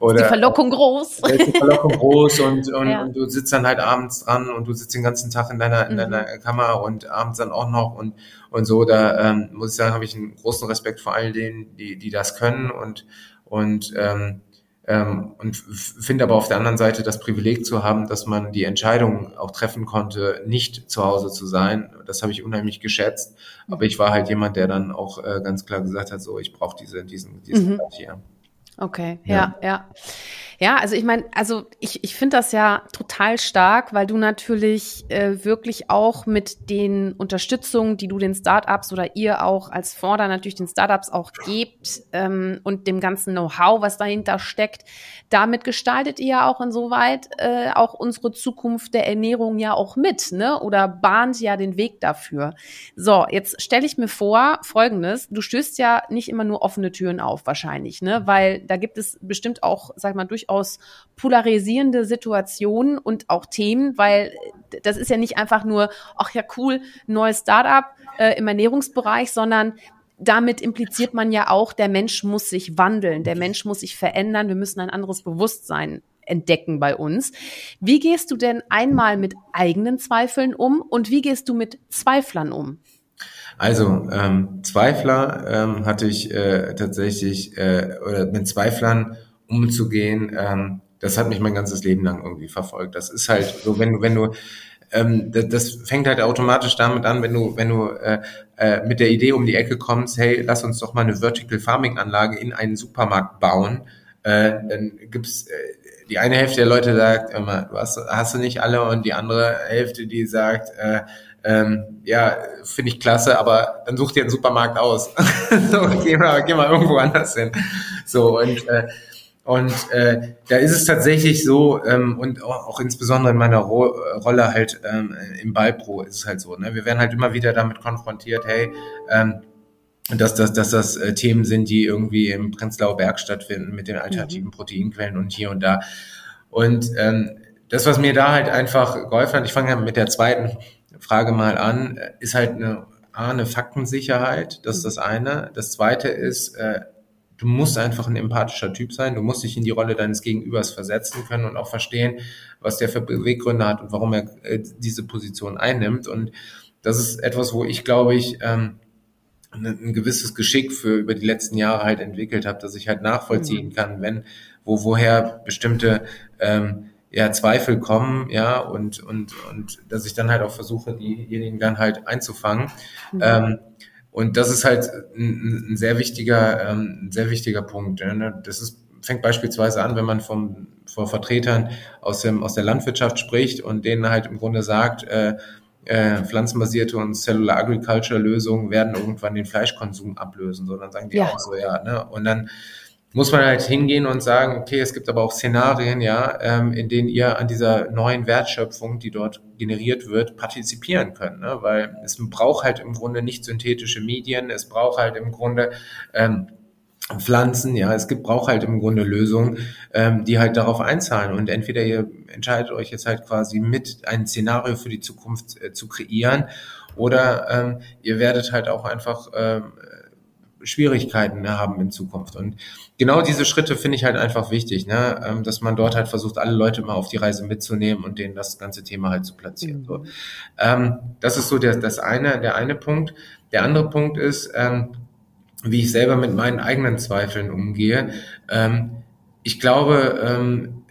oder ist die Verlockung groß. Ist die Verlockung groß und, und, ja. und, du sitzt dann halt abends dran und du sitzt den ganzen Tag in deiner, in deiner mhm. Kammer und abends dann auch noch und und so, da ähm, muss ich sagen, habe ich einen großen Respekt vor all denen, die, die das können und, und, ähm, ähm, und finde aber auf der anderen Seite das Privileg zu haben, dass man die Entscheidung auch treffen konnte, nicht zu Hause zu sein. Das habe ich unheimlich geschätzt. Aber ich war halt jemand, der dann auch äh, ganz klar gesagt hat, so, ich brauche diese, diesen, diesen mhm. hier. Okay, ja, ja. ja. Ja, also ich meine, also ich, ich finde das ja total stark, weil du natürlich äh, wirklich auch mit den Unterstützungen, die du den Startups oder ihr auch als Vorder natürlich den Startups auch gebt ähm, und dem ganzen Know-how, was dahinter steckt, damit gestaltet ihr ja auch insoweit äh, auch unsere Zukunft der Ernährung ja auch mit, ne? Oder bahnt ja den Weg dafür. So, jetzt stelle ich mir vor, folgendes, du stößt ja nicht immer nur offene Türen auf, wahrscheinlich, ne? Weil da gibt es bestimmt auch, sag mal, durchaus durchaus polarisierende Situationen und auch Themen, weil das ist ja nicht einfach nur, ach ja, cool, neues Startup äh, im Ernährungsbereich, sondern damit impliziert man ja auch, der Mensch muss sich wandeln, der Mensch muss sich verändern, wir müssen ein anderes Bewusstsein entdecken bei uns. Wie gehst du denn einmal mit eigenen Zweifeln um und wie gehst du mit Zweiflern um? Also ähm, Zweifler ähm, hatte ich äh, tatsächlich äh, oder mit Zweiflern umzugehen, ähm, das hat mich mein ganzes Leben lang irgendwie verfolgt. Das ist halt so, wenn du, wenn du ähm, das, das fängt halt automatisch damit an, wenn du, wenn du äh, äh, mit der Idee um die Ecke kommst, hey, lass uns doch mal eine Vertical Farming Anlage in einen Supermarkt bauen, äh, dann gibt's äh, die eine Hälfte der Leute sagt immer, du hast, hast du nicht alle und die andere Hälfte, die sagt, äh, ähm, ja, finde ich klasse, aber dann such dir einen Supermarkt aus. so, geh mal, geh mal irgendwo anders hin. So und äh, und äh, da ist es tatsächlich so, ähm, und auch, auch insbesondere in meiner Ro Rolle halt ähm, im Ballpro ist es halt so, ne? Wir werden halt immer wieder damit konfrontiert, hey, ähm, dass, dass, dass das äh, Themen sind, die irgendwie im Prenzlauer Berg stattfinden mit den alternativen mhm. Proteinquellen und hier und da. Und ähm, das, was mir da halt einfach geholfen hat, ich fange ja mit der zweiten Frage mal an, ist halt eine, A, eine Faktensicherheit, das ist das eine. Das zweite ist, äh, du musst einfach ein empathischer Typ sein, du musst dich in die Rolle deines Gegenübers versetzen können und auch verstehen, was der für Beweggründe hat und warum er äh, diese Position einnimmt. Und das ist etwas, wo ich glaube ich ähm, ein, ein gewisses Geschick für über die letzten Jahre halt entwickelt habe, dass ich halt nachvollziehen mhm. kann, wenn wo woher bestimmte ähm, ja, Zweifel kommen, ja, und, und, und dass ich dann halt auch versuche, diejenigen dann halt einzufangen. Mhm. Ähm, und das ist halt ein, ein sehr wichtiger, ähm, ein sehr wichtiger Punkt. Ne? Das ist, fängt beispielsweise an, wenn man vom, vor Vertretern aus, dem, aus der Landwirtschaft spricht und denen halt im Grunde sagt, äh, äh, pflanzenbasierte und Cellular Agriculture Lösungen werden irgendwann den Fleischkonsum ablösen, sondern sagen die ja. auch so, ja. Ne? Und dann muss man halt hingehen und sagen, okay, es gibt aber auch Szenarien, ja, ähm, in denen ihr an dieser neuen Wertschöpfung, die dort generiert wird, partizipieren könnt, ne? weil es braucht halt im Grunde nicht synthetische Medien, es braucht halt im Grunde ähm, Pflanzen, ja, es gibt, braucht halt im Grunde Lösungen, ähm, die halt darauf einzahlen und entweder ihr entscheidet euch jetzt halt quasi mit ein Szenario für die Zukunft äh, zu kreieren oder ähm, ihr werdet halt auch einfach ähm, Schwierigkeiten ne, haben in Zukunft. Und genau diese Schritte finde ich halt einfach wichtig, ne, ähm, dass man dort halt versucht, alle Leute mal auf die Reise mitzunehmen und denen das ganze Thema halt zu platzieren. So. Ähm, das ist so der, das eine, der eine Punkt. Der andere Punkt ist, ähm, wie ich selber mit meinen eigenen Zweifeln umgehe. Ähm, ich glaube, ähm,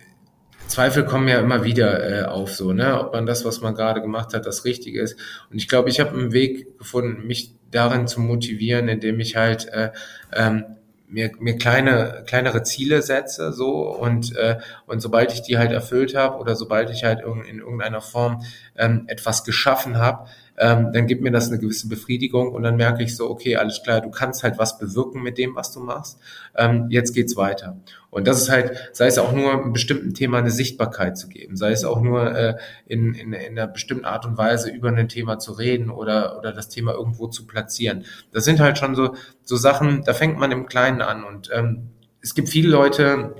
Zweifel kommen ja immer wieder äh, auf, so, ne, ob man das, was man gerade gemacht hat, das Richtige ist. Und ich glaube, ich habe einen Weg gefunden, mich darin zu motivieren, indem ich halt äh, ähm, mir, mir kleine kleinere Ziele setze so und äh, und sobald ich die halt erfüllt habe oder sobald ich halt in irgendeiner Form ähm, etwas geschaffen habe, ähm, dann gibt mir das eine gewisse Befriedigung und dann merke ich so, okay, alles klar, du kannst halt was bewirken mit dem, was du machst. Ähm, jetzt geht's weiter. Und das ist halt, sei es auch nur einem bestimmten Thema eine Sichtbarkeit zu geben, sei es auch nur äh, in, in, in einer bestimmten Art und Weise über ein Thema zu reden oder, oder das Thema irgendwo zu platzieren. Das sind halt schon so, so Sachen, da fängt man im Kleinen an. Und ähm, es gibt viele Leute,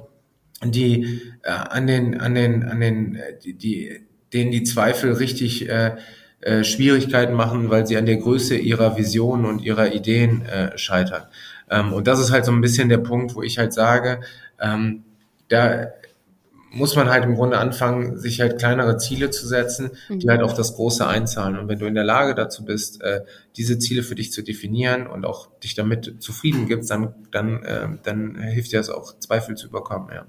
die äh, an den, an den, an den, äh, die, die, denen die Zweifel richtig äh, äh, Schwierigkeiten machen, weil sie an der Größe ihrer Vision und ihrer Ideen äh, scheitern. Ähm, und das ist halt so ein bisschen der Punkt, wo ich halt sage, ähm, da muss man halt im Grunde anfangen, sich halt kleinere Ziele zu setzen, die halt auf das Große einzahlen. Und wenn du in der Lage dazu bist, äh, diese Ziele für dich zu definieren und auch dich damit zufrieden gibst, dann, dann, äh, dann hilft dir das auch, Zweifel zu überkommen. Ja.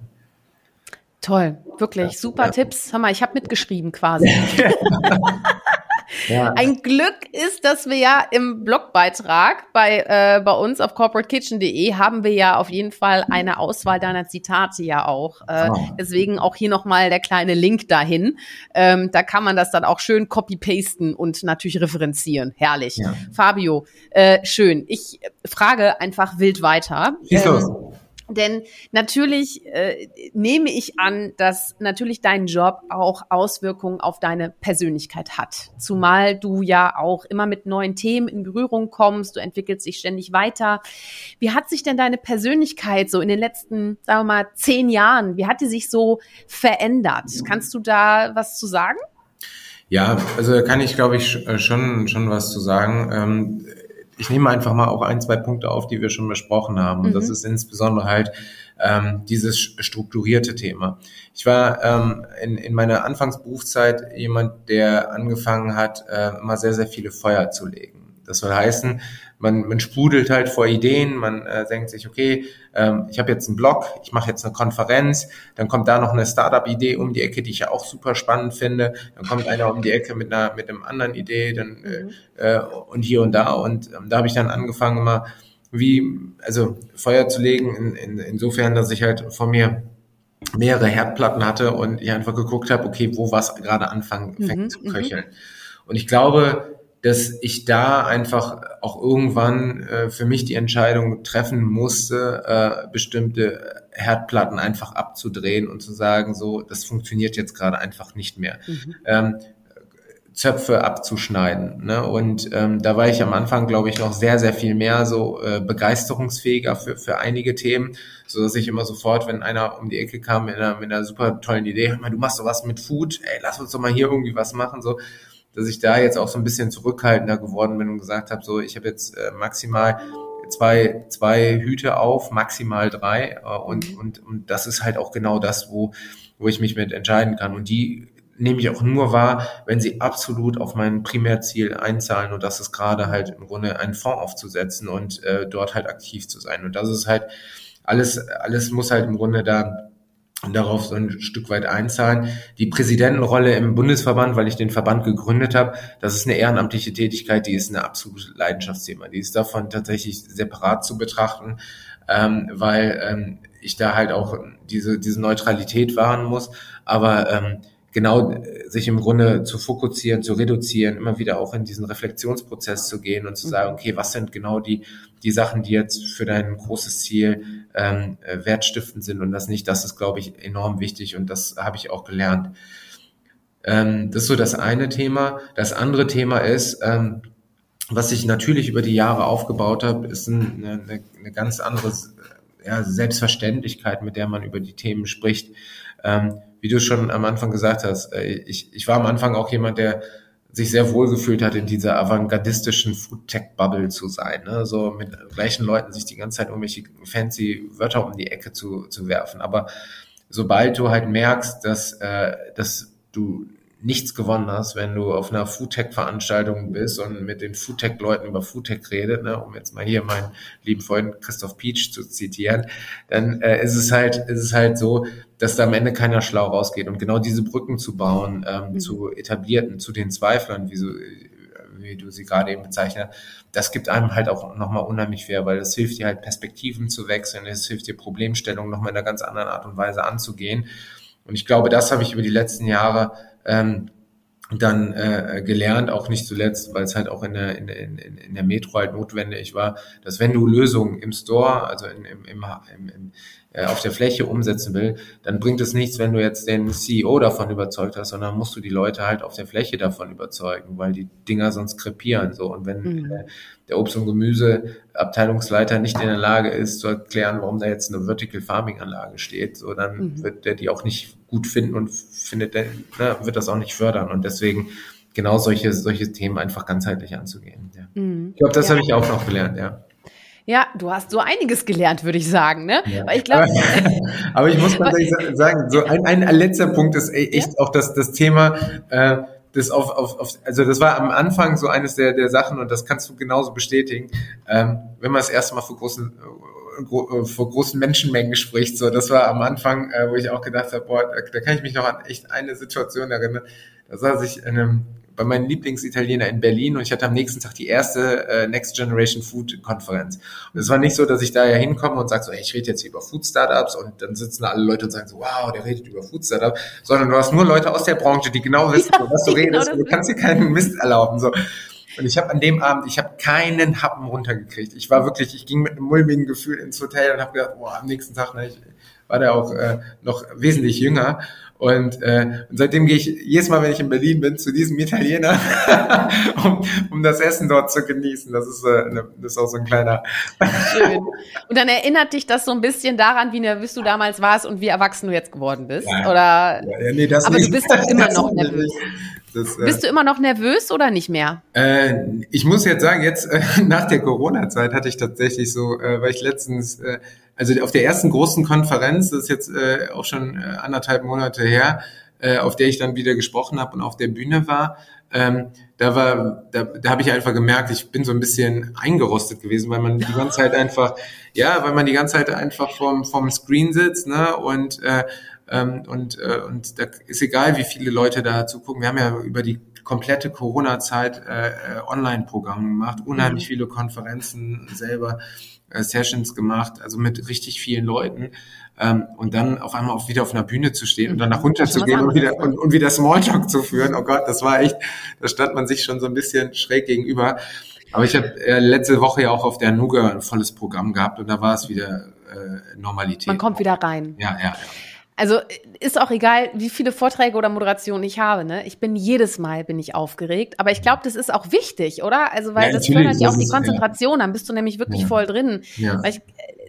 Toll, wirklich super ja. Tipps. Hör mal, ich habe mitgeschrieben quasi. Ja. Ein Glück ist, dass wir ja im Blogbeitrag bei, äh, bei uns auf corporatekitchen.de haben wir ja auf jeden Fall eine Auswahl deiner Zitate ja auch. Äh, oh. Deswegen auch hier nochmal der kleine Link dahin. Ähm, da kann man das dann auch schön copy-pasten und natürlich referenzieren. Herrlich. Ja. Fabio, äh, schön. Ich frage einfach wild weiter. Schieß ähm, los. Denn natürlich äh, nehme ich an, dass natürlich dein Job auch Auswirkungen auf deine Persönlichkeit hat. Zumal du ja auch immer mit neuen Themen in Berührung kommst, du entwickelst dich ständig weiter. Wie hat sich denn deine Persönlichkeit so in den letzten, sagen wir mal, zehn Jahren, wie hat die sich so verändert? Kannst du da was zu sagen? Ja, also kann ich, glaube ich, schon, schon was zu sagen. Ähm, ich nehme einfach mal auch ein, zwei Punkte auf, die wir schon besprochen haben. Und mhm. das ist insbesondere halt ähm, dieses strukturierte Thema. Ich war ähm, in, in meiner Anfangsberufszeit jemand, der angefangen hat, äh, immer sehr, sehr viele Feuer zu legen. Das soll heißen, man, man sprudelt halt vor Ideen, man äh, denkt sich, okay, ähm, ich habe jetzt einen Blog, ich mache jetzt eine Konferenz, dann kommt da noch eine Startup-Idee um die Ecke, die ich ja auch super spannend finde, dann kommt einer um die Ecke mit einer mit einem anderen Idee, dann äh, mhm. äh, und hier und da und ähm, da habe ich dann angefangen immer wie also Feuer zu legen, in, in, insofern, dass ich halt vor mir mehrere Herdplatten hatte und ich einfach geguckt habe, okay, wo was gerade anfangen fängt mhm, zu köcheln. Mhm. Und ich glaube, dass ich da einfach auch irgendwann äh, für mich die Entscheidung treffen musste, äh, bestimmte Herdplatten einfach abzudrehen und zu sagen, so, das funktioniert jetzt gerade einfach nicht mehr. Mhm. Ähm, Zöpfe abzuschneiden. Ne? Und ähm, da war ich am Anfang, glaube ich, noch sehr, sehr viel mehr so äh, begeisterungsfähiger für, für einige Themen, so dass ich immer sofort, wenn einer um die Ecke kam mit einer, mit einer super tollen Idee, du machst doch was mit Food, ey, lass uns doch mal hier irgendwie was machen, so dass ich da jetzt auch so ein bisschen zurückhaltender geworden bin und gesagt habe, so ich habe jetzt äh, maximal zwei, zwei Hüte auf, maximal drei äh, und, und, und das ist halt auch genau das, wo, wo ich mich mit entscheiden kann. Und die nehme ich auch nur wahr, wenn sie absolut auf mein Primärziel einzahlen und das ist gerade halt im Grunde einen Fonds aufzusetzen und äh, dort halt aktiv zu sein. Und das ist halt alles, alles muss halt im Grunde da darauf so ein Stück weit einzahlen. Die Präsidentenrolle im Bundesverband, weil ich den Verband gegründet habe, das ist eine ehrenamtliche Tätigkeit, die ist eine absolute Leidenschaftsthema. Die ist davon tatsächlich separat zu betrachten, ähm, weil ähm, ich da halt auch diese, diese Neutralität wahren muss. Aber ähm, genau äh, sich im Grunde zu fokussieren, zu reduzieren, immer wieder auch in diesen Reflexionsprozess zu gehen und zu sagen, mhm. okay, was sind genau die, die Sachen, die jetzt für dein großes Ziel ähm, äh, wertstiftend sind und das nicht, das ist, glaube ich, enorm wichtig und das habe ich auch gelernt. Ähm, das ist so das eine Thema. Das andere Thema ist, ähm, was ich natürlich über die Jahre aufgebaut habe, ist eine, eine, eine ganz andere ja, Selbstverständlichkeit, mit der man über die Themen spricht. Ähm, wie du schon am Anfang gesagt hast, äh, ich, ich war am Anfang auch jemand, der sich sehr wohl gefühlt hat, in dieser avantgardistischen Food-Tech-Bubble zu sein. Ne? So mit gleichen Leuten sich die ganze Zeit irgendwelche fancy Wörter um die Ecke zu, zu werfen. Aber sobald du halt merkst, dass, äh, dass du nichts gewonnen hast, wenn du auf einer Foodtech-Veranstaltung bist und mit den Foodtech-Leuten über Foodtech redet, ne, um jetzt mal hier meinen lieben Freund Christoph Peach zu zitieren, dann äh, ist es halt, ist es halt so, dass da am Ende keiner schlau rausgeht. Und genau diese Brücken zu bauen, ähm, mhm. zu etablierten, zu den Zweiflern, wie, so, wie du sie gerade eben bezeichnet, das gibt einem halt auch nochmal unheimlich fair, weil das hilft dir halt Perspektiven zu wechseln, es hilft dir Problemstellungen nochmal in einer ganz anderen Art und Weise anzugehen. Und ich glaube, das habe ich über die letzten Jahre ähm, dann äh, gelernt, auch nicht zuletzt, weil es halt auch in der, in, in, in der Metro halt notwendig war, dass wenn du Lösungen im Store, also in, im, im, im, äh, auf der Fläche umsetzen will, dann bringt es nichts, wenn du jetzt den CEO davon überzeugt hast, sondern musst du die Leute halt auf der Fläche davon überzeugen, weil die Dinger sonst krepieren so. Und wenn mhm. äh, der Obst- und Gemüseabteilungsleiter nicht in der Lage ist zu erklären, warum da jetzt eine Vertical Farming Anlage steht, so dann mhm. wird der die auch nicht gut finden und findet ne, wird das auch nicht fördern. Und deswegen genau solche solche Themen einfach ganzheitlich anzugehen. Ja. Mhm. Ich glaube, das ja. habe ich auch noch gelernt, ja. Ja, du hast so einiges gelernt, würde ich sagen, ne? Ja. Weil ich glaube. Aber ich muss ganz ehrlich sagen, so ein, ein letzter Punkt ist e-, echt auch das, das Thema, äh, das auf, auf, auf, also das war am Anfang so eines der, der Sachen und das kannst du genauso bestätigen, ähm, wenn man das erste Mal vor großen, äh, vor großen Menschenmengen spricht, so, das war am Anfang, äh, wo ich auch gedacht habe, boah, da, da kann ich mich noch an echt eine Situation erinnern, da saß ich in einem bei meinem Lieblingsitaliener in Berlin und ich hatte am nächsten Tag die erste äh, Next Generation Food Konferenz. Und es war nicht so, dass ich da ja hinkomme und sage so, hey, ich rede jetzt hier über Food Startups und dann sitzen alle Leute und sagen so, wow, der redet über Food Startups, sondern du hast nur Leute aus der Branche, die genau wissen, ja, was du genau redest. Und du kannst dir keinen Mist erlauben. So. Und ich habe an dem Abend, ich habe keinen Happen runtergekriegt. Ich war wirklich, ich ging mit einem mulmigen Gefühl ins Hotel und habe gedacht, boah, am nächsten Tag, ne, ich war der auch äh, noch wesentlich jünger und, äh, und seitdem gehe ich jedes Mal, wenn ich in Berlin bin, zu diesem Italiener, um, um das Essen dort zu genießen. Das ist, äh, ne, das ist auch so ein kleiner. Schön. Und dann erinnert dich das so ein bisschen daran, wie nervös du damals warst und wie erwachsen du jetzt geworden bist. Ja, Oder? Ja, nee, das aber nicht. du bist doch immer noch nervös. Das, äh, Bist du immer noch nervös oder nicht mehr? Äh, ich muss jetzt sagen, jetzt äh, nach der Corona-Zeit hatte ich tatsächlich so, äh, weil ich letztens äh, also auf der ersten großen Konferenz, das ist jetzt äh, auch schon äh, anderthalb Monate her, äh, auf der ich dann wieder gesprochen habe und auf der Bühne war, ähm, da war, da, da habe ich einfach gemerkt, ich bin so ein bisschen eingerostet gewesen, weil man die ganze Zeit einfach, ja, weil man die ganze Zeit einfach vorm, vorm Screen sitzt, ne, und äh, ähm, und äh, und da ist egal, wie viele Leute da zugucken. Wir haben ja über die komplette Corona-Zeit äh, äh Online-Programme gemacht, unheimlich mhm. viele Konferenzen selber äh, Sessions gemacht, also mit richtig vielen Leuten. Ähm, und dann auf einmal auch wieder auf einer Bühne zu stehen und dann nach runter zu gehen und wieder, und, und wieder Smalltalk zu führen. Oh Gott, das war echt, da stand man sich schon so ein bisschen schräg gegenüber. Aber ich habe äh, letzte Woche ja auch auf der Nuga ein volles Programm gehabt und da war es wieder äh, Normalität. Man kommt wieder rein. Ja, ja, ja. Also ist auch egal, wie viele Vorträge oder Moderationen ich habe. Ne? Ich bin jedes Mal bin ich aufgeregt, aber ich glaube, das ist auch wichtig, oder? Also weil ja, das fördert ja auch die Konzentration. Ja. Dann bist du nämlich wirklich ja. voll drin. Ja. Weil ich,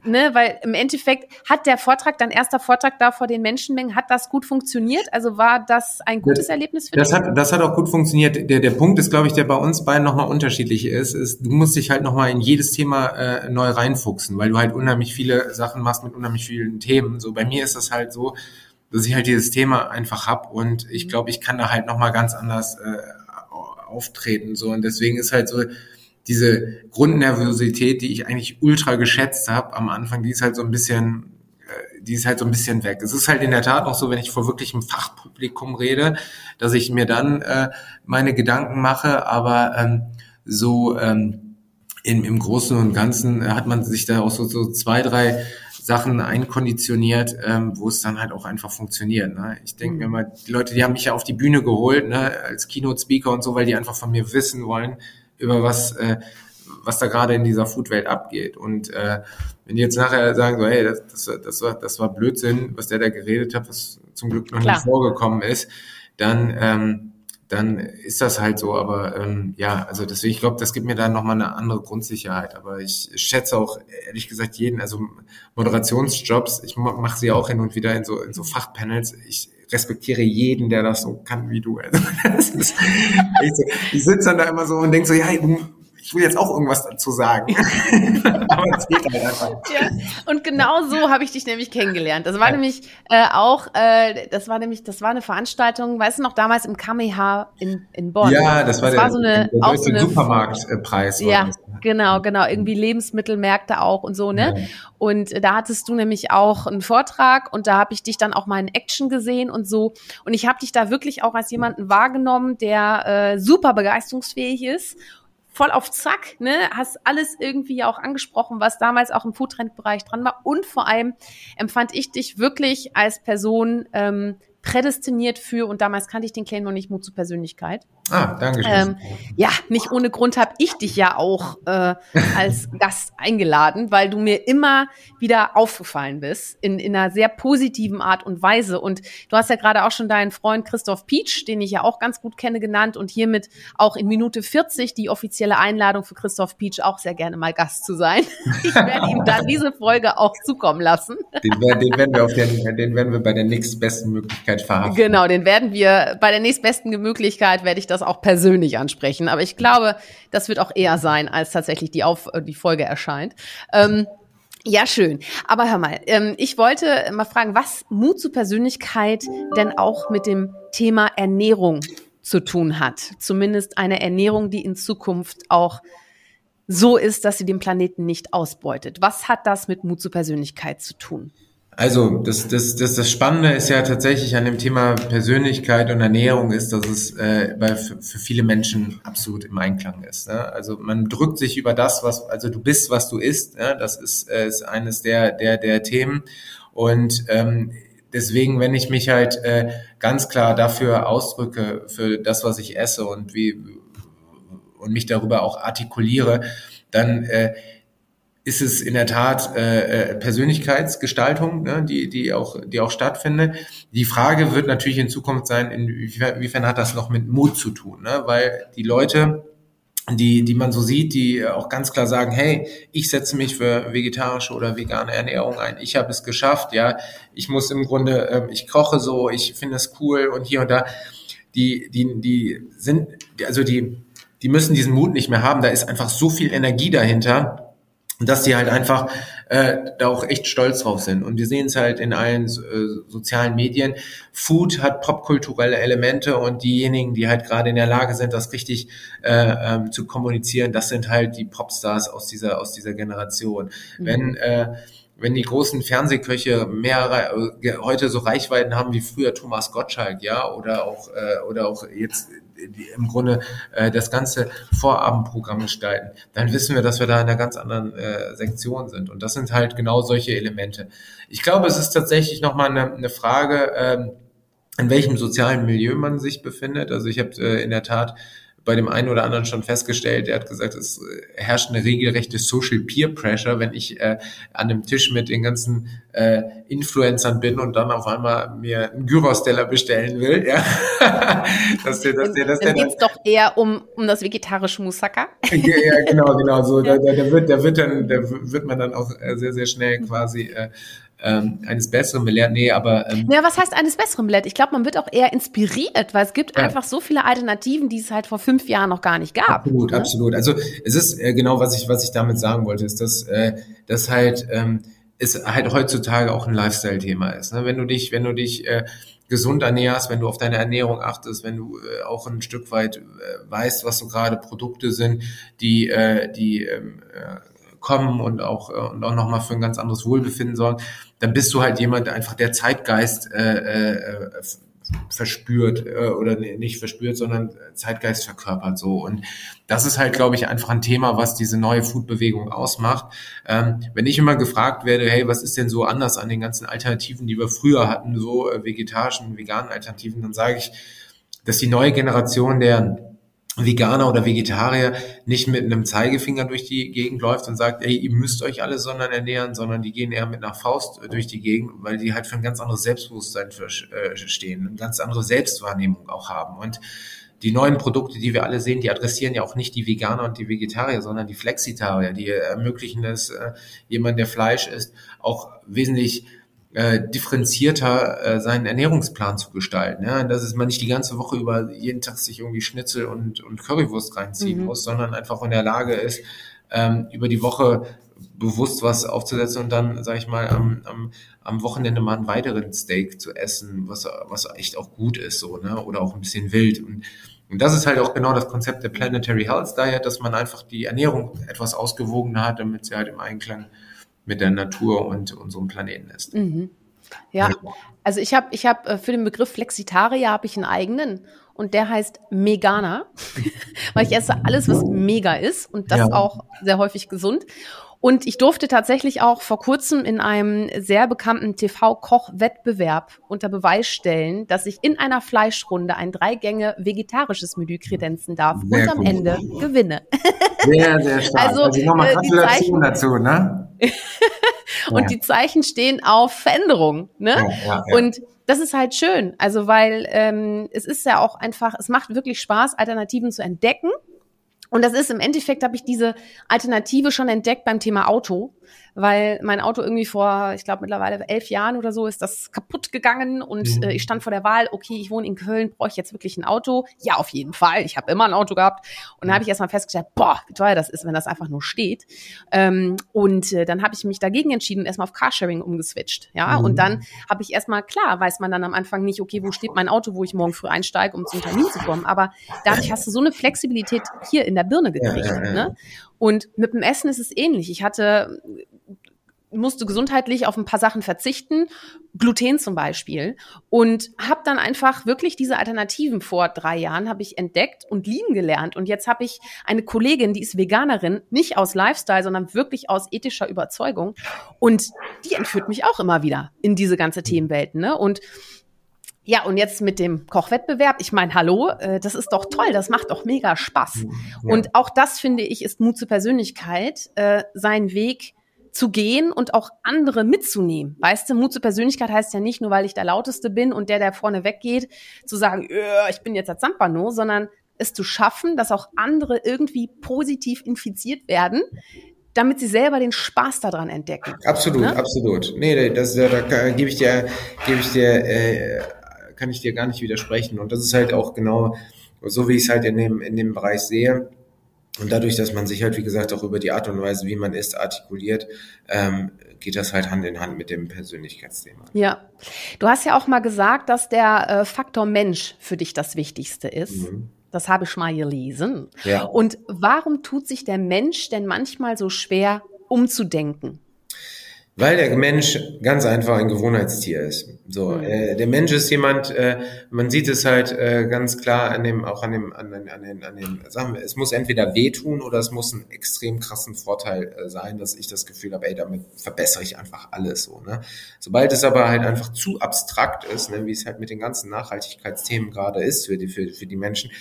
ne, weil im Endeffekt hat der Vortrag, dein erster Vortrag da vor den Menschenmengen, hat das gut funktioniert? Also war das ein gutes Erlebnis für das dich? Hat, das hat auch gut funktioniert. Der, der Punkt ist, glaube ich, der bei uns beiden nochmal unterschiedlich ist, ist, du musst dich halt nochmal in jedes Thema äh, neu reinfuchsen, weil du halt unheimlich viele Sachen machst mit unheimlich vielen Themen. So bei mir ist das halt so, dass ich halt dieses Thema einfach hab und ich glaube, ich kann da halt nochmal ganz anders äh, auftreten. So und deswegen ist halt so, diese Grundnervosität, die ich eigentlich ultra geschätzt habe am Anfang, die ist halt so ein bisschen, äh, die ist halt so ein bisschen weg. Es ist halt in der Tat auch so, wenn ich vor wirklichem Fachpublikum rede, dass ich mir dann äh, meine Gedanken mache, aber ähm, so ähm, im, im Großen und Ganzen hat man sich da auch so, so zwei, drei Sachen einkonditioniert, ähm, wo es dann halt auch einfach funktioniert. Ne? Ich denke mir mhm. mal, die Leute, die haben mich ja auf die Bühne geholt, ne, als Keynote-Speaker und so, weil die einfach von mir wissen wollen, über was, äh, was da gerade in dieser Food-Welt abgeht. Und äh, wenn die jetzt nachher sagen, so, hey, das, das, das, war, das war Blödsinn, was der da geredet hat, was zum Glück noch Klar. nicht vorgekommen ist, dann ähm, dann ist das halt so. Aber ähm, ja, also deswegen, ich glaube, das gibt mir dann nochmal eine andere Grundsicherheit. Aber ich schätze auch ehrlich gesagt jeden, also Moderationsjobs, ich mache sie auch hin und wieder in so, in so Fachpanels. Ich respektiere jeden, der das so kann wie du. Also, ist, ich, ich sitze dann da immer so und denke so, ja, ich will jetzt auch irgendwas dazu sagen. Halt. Ja, und genau so habe ich dich nämlich kennengelernt. Das war ja. nämlich äh, auch, äh, das war nämlich, das war eine Veranstaltung, weißt du noch, damals im KMH in, in Bonn. Ja, das war das der, war so eine, der, der so eine, Supermarktpreis. Ja, genau, genau. Irgendwie Lebensmittelmärkte auch und so, ne? Ja. Und äh, da hattest du nämlich auch einen Vortrag und da habe ich dich dann auch mal in Action gesehen und so. Und ich habe dich da wirklich auch als jemanden wahrgenommen, der äh, super begeisterungsfähig ist voll auf Zack, ne? Hast alles irgendwie auch angesprochen, was damals auch im Foodtrend-Bereich dran war. Und vor allem empfand ich dich wirklich als Person ähm, prädestiniert für, und damals kannte ich den Claim noch nicht, Mut zur Persönlichkeit. Ah, danke schön. Ähm, ja, nicht ohne Grund habe ich dich ja auch äh, als Gast eingeladen, weil du mir immer wieder aufgefallen bist, in, in einer sehr positiven Art und Weise. Und du hast ja gerade auch schon deinen Freund Christoph Pietsch, den ich ja auch ganz gut kenne, genannt und hiermit auch in Minute 40 die offizielle Einladung für Christoph Pietsch auch sehr gerne mal Gast zu sein. Ich werde ihm dann diese Folge auch zukommen lassen. Den, den werden wir auf den, den werden wir bei der nächstbesten Möglichkeit verhaften. Genau, den werden wir bei der nächstbesten Möglichkeit werde ich das auch persönlich ansprechen. Aber ich glaube, das wird auch eher sein, als tatsächlich die, Auf die Folge erscheint. Ähm, ja, schön. Aber hör mal, ähm, ich wollte mal fragen, was Mut zur Persönlichkeit denn auch mit dem Thema Ernährung zu tun hat. Zumindest eine Ernährung, die in Zukunft auch so ist, dass sie den Planeten nicht ausbeutet. Was hat das mit Mut zur Persönlichkeit zu tun? Also das, das, das, das Spannende ist ja tatsächlich an dem Thema Persönlichkeit und Ernährung ist, dass es äh, bei, für, für viele Menschen absolut im Einklang ist. Ne? Also man drückt sich über das, was, also du bist, was du isst. Ne? Das ist, äh, ist eines der, der, der Themen. Und ähm, deswegen, wenn ich mich halt äh, ganz klar dafür ausdrücke, für das, was ich esse und wie und mich darüber auch artikuliere, dann äh, ist es in der Tat äh, äh, Persönlichkeitsgestaltung, ne, die, die, auch, die auch stattfindet. Die Frage wird natürlich in Zukunft sein, inwiefern, inwiefern hat das noch mit Mut zu tun, ne? weil die Leute, die, die man so sieht, die auch ganz klar sagen, hey, ich setze mich für vegetarische oder vegane Ernährung ein, ich habe es geschafft, ja, ich muss im Grunde, äh, ich koche so, ich finde es cool und hier und da, die, die, die sind, also die, die müssen diesen Mut nicht mehr haben, da ist einfach so viel Energie dahinter, dass die halt einfach äh, da auch echt stolz drauf sind. Und wir sehen es halt in allen äh, sozialen Medien. Food hat popkulturelle Elemente und diejenigen, die halt gerade in der Lage sind, das richtig äh, ähm, zu kommunizieren, das sind halt die Popstars aus dieser aus dieser Generation. Mhm. Wenn äh, wenn die großen Fernsehköche mehr äh, heute so Reichweiten haben wie früher Thomas Gottschalk, ja, oder auch äh, oder auch jetzt die im Grunde äh, das ganze Vorabendprogramm gestalten, dann wissen wir, dass wir da in einer ganz anderen äh, Sektion sind. Und das sind halt genau solche Elemente. Ich glaube, es ist tatsächlich nochmal eine, eine Frage, ähm, in welchem sozialen Milieu man sich befindet. Also ich habe äh, in der Tat bei dem einen oder anderen schon festgestellt. Der hat gesagt, es äh, herrscht eine regelrechte Social Peer Pressure, wenn ich äh, an einem Tisch mit den ganzen äh, Influencern bin und dann auf einmal mir einen Gyros-Teller bestellen will. Ja. dass der, dass der, dass dann der geht's dann, doch eher um, um das vegetarische Moussaka. ja, ja, genau, genau. So, da, da, da, wird, da wird dann, da wird man dann auch äh, sehr, sehr schnell quasi äh, ähm, eines Besseren belehrt. Nee, aber. Ähm, ja, was heißt eines Besseren belehrt? Ich glaube, man wird auch eher inspiriert, weil es gibt ja. einfach so viele Alternativen, die es halt vor fünf Jahren noch gar nicht gab. Absolut, ne? absolut. Also es ist äh, genau, was ich, was ich damit sagen wollte, ist, dass, äh, dass halt ähm, es halt heutzutage auch ein Lifestyle-Thema ist. Ne? Wenn du dich, wenn du dich äh, gesund ernährst, wenn du auf deine Ernährung achtest, wenn du äh, auch ein Stück weit äh, weißt, was so gerade Produkte sind, die, äh, die ähm, äh, kommen und auch, äh, und auch nochmal für ein ganz anderes Wohlbefinden sorgen, dann bist du halt jemand, einfach der Zeitgeist äh, äh, verspürt äh, oder nicht verspürt, sondern Zeitgeist verkörpert so. Und das ist halt, glaube ich, einfach ein Thema, was diese neue Food-Bewegung ausmacht. Ähm, wenn ich immer gefragt werde, hey, was ist denn so anders an den ganzen Alternativen, die wir früher hatten, so äh, vegetarischen, veganen Alternativen, dann sage ich, dass die neue Generation der Veganer oder Vegetarier nicht mit einem Zeigefinger durch die Gegend läuft und sagt, ey, ihr müsst euch alle sondern ernähren, sondern die gehen eher mit einer Faust durch die Gegend, weil die halt für ein ganz anderes Selbstbewusstsein äh, stehen, eine ganz andere Selbstwahrnehmung auch haben. Und die neuen Produkte, die wir alle sehen, die adressieren ja auch nicht die Veganer und die Vegetarier, sondern die Flexitarier, die ermöglichen es, äh, jemand, der Fleisch isst, auch wesentlich äh, differenzierter äh, seinen Ernährungsplan zu gestalten. Ja? Dass es man nicht die ganze Woche über jeden Tag sich irgendwie Schnitzel und, und Currywurst reinziehen mhm. muss, sondern einfach in der Lage ist, ähm, über die Woche bewusst was aufzusetzen und dann, sag ich mal, am, am, am Wochenende mal einen weiteren Steak zu essen, was, was echt auch gut ist, so, ne? Oder auch ein bisschen wild. Und, und das ist halt auch genau das Konzept der Planetary Health Diet, dass man einfach die Ernährung etwas ausgewogener hat, damit sie halt im Einklang mit der Natur und unserem Planeten ist. Mhm. Ja, also ich habe ich hab äh, für den Begriff Flexitarier habe ich einen eigenen und der heißt Megana, weil ich esse alles, was mega ist und das ja. auch sehr häufig gesund. Und ich durfte tatsächlich auch vor kurzem in einem sehr bekannten TV-Koch-Wettbewerb unter Beweis stellen, dass ich in einer Fleischrunde ein Dreigänge vegetarisches Menü kredenzen darf sehr und am gut. Ende gewinne. Sehr, sehr stark. Also, also nochmal äh, Gratulation dazu, ne? und ja. die Zeichen stehen auf Veränderung, ne? Ja, ja, und das ist halt schön, also weil ähm, es ist ja auch einfach, es macht wirklich Spaß, Alternativen zu entdecken und das ist im Endeffekt, habe ich diese Alternative schon entdeckt beim Thema Auto weil mein Auto irgendwie vor, ich glaube mittlerweile elf Jahren oder so ist das kaputt gegangen und mhm. äh, ich stand vor der Wahl, okay, ich wohne in Köln, brauche ich jetzt wirklich ein Auto? Ja, auf jeden Fall. Ich habe immer ein Auto gehabt und dann habe ich erstmal festgestellt, boah, wie teuer das ist, wenn das einfach nur steht. Ähm, und äh, dann habe ich mich dagegen entschieden und erstmal auf Carsharing umgeswitcht. Ja, mhm. und dann habe ich erstmal, klar, weiß man dann am Anfang nicht, okay, wo steht mein Auto, wo ich morgen früh einsteige, um zum Termin zu kommen. Aber dadurch hast du so eine Flexibilität hier in der Birne gekriegt. Ja, ja, ja. Ne? Und mit dem Essen ist es ähnlich. Ich hatte musste gesundheitlich auf ein paar Sachen verzichten, Gluten zum Beispiel, und habe dann einfach wirklich diese Alternativen vor drei Jahren habe ich entdeckt und lieben gelernt. Und jetzt habe ich eine Kollegin, die ist Veganerin, nicht aus Lifestyle, sondern wirklich aus ethischer Überzeugung. Und die entführt mich auch immer wieder in diese ganze Themenwelten. Ne? Und ja, und jetzt mit dem Kochwettbewerb, ich meine, hallo, äh, das ist doch toll, das macht doch mega Spaß. Ja. Und auch das, finde ich, ist Mut zur Persönlichkeit, äh, seinen Weg zu gehen und auch andere mitzunehmen. Weißt du, Mut zur Persönlichkeit heißt ja nicht nur, weil ich der Lauteste bin und der, der vorne weggeht, zu sagen, ich bin jetzt der Zampano, sondern es zu schaffen, dass auch andere irgendwie positiv infiziert werden, damit sie selber den Spaß daran entdecken. Absolut, ne? absolut. Nee, das, da, da gebe ich dir, gebe ich dir, äh, kann ich dir gar nicht widersprechen. Und das ist halt auch genau so, wie ich es halt in dem, in dem Bereich sehe und dadurch, dass man sich halt, wie gesagt, auch über die Art und Weise, wie man ist, artikuliert, ähm, geht das halt Hand in Hand mit dem Persönlichkeitsthema. Ja. Du hast ja auch mal gesagt, dass der äh, Faktor Mensch für dich das Wichtigste ist. Mhm. Das habe ich mal gelesen. Ja. Und warum tut sich der Mensch denn manchmal so schwer umzudenken? Weil der Mensch ganz einfach ein Gewohnheitstier ist. So, mhm. äh, der Mensch ist jemand, äh, man sieht es halt äh, ganz klar an dem, auch an dem, an, den, an den, an den Sachen. Es muss entweder wehtun oder es muss einen extrem krassen Vorteil äh, sein, dass ich das Gefühl habe, ey, damit verbessere ich einfach alles so. Ne? Sobald es aber halt einfach zu abstrakt ist, ne, wie es halt mit den ganzen Nachhaltigkeitsthemen gerade ist für die, für, für die Menschen,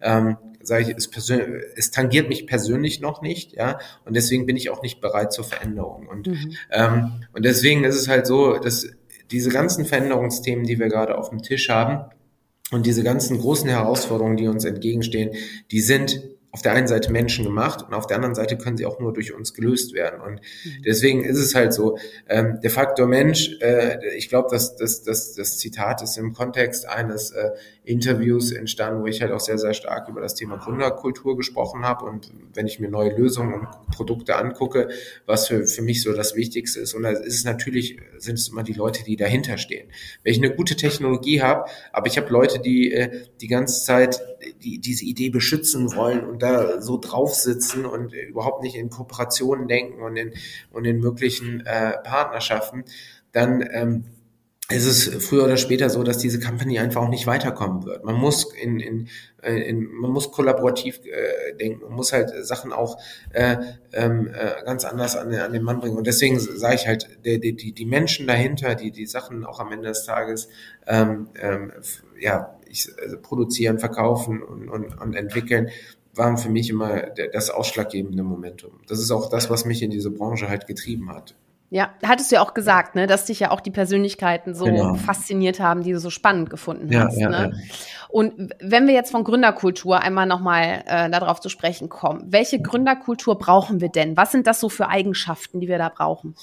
ähm, sage ich, es, es tangiert mich persönlich noch nicht, ja, und deswegen bin ich auch nicht bereit zur Veränderung. Und, mhm. ähm, und deswegen ist es halt so, dass diese ganzen Veränderungsthemen, die wir gerade auf dem Tisch haben, und diese ganzen großen Herausforderungen, die uns entgegenstehen, die sind auf der einen Seite Menschen gemacht und auf der anderen Seite können sie auch nur durch uns gelöst werden. Und mhm. deswegen ist es halt so, ähm, der Faktor Mensch, äh, ich glaube, dass das, das, das Zitat ist im Kontext eines äh, Interviews entstanden, wo ich halt auch sehr, sehr stark über das Thema Gründerkultur gesprochen habe. Und wenn ich mir neue Lösungen und Produkte angucke, was für, für mich so das Wichtigste ist. Und da ist es natürlich, sind es immer die Leute, die dahinter stehen. Wenn ich eine gute Technologie habe, aber ich habe Leute, die äh, die ganze Zeit die, diese Idee beschützen wollen und da so drauf sitzen und überhaupt nicht in Kooperationen denken und in, und in möglichen äh, Partnerschaften, dann ähm, ist es früher oder später so, dass diese Company einfach auch nicht weiterkommen wird. Man muss in, in, äh, in man muss kollaborativ äh, denken, man muss halt Sachen auch äh, ähm, äh, ganz anders an, an den Mann bringen. Und deswegen sage ich halt, die, die, die Menschen dahinter, die die Sachen auch am Ende des Tages ähm, ähm, ja, ich, also produzieren, verkaufen und, und, und entwickeln, waren für mich immer das ausschlaggebende Momentum. Das ist auch das, was mich in diese Branche halt getrieben hat. Ja, hattest du ja auch gesagt, ne, dass dich ja auch die Persönlichkeiten so genau. fasziniert haben, die du so spannend gefunden hast. Ja, ne? ja. Und wenn wir jetzt von Gründerkultur einmal nochmal äh, darauf zu sprechen kommen, welche Gründerkultur brauchen wir denn? Was sind das so für Eigenschaften, die wir da brauchen?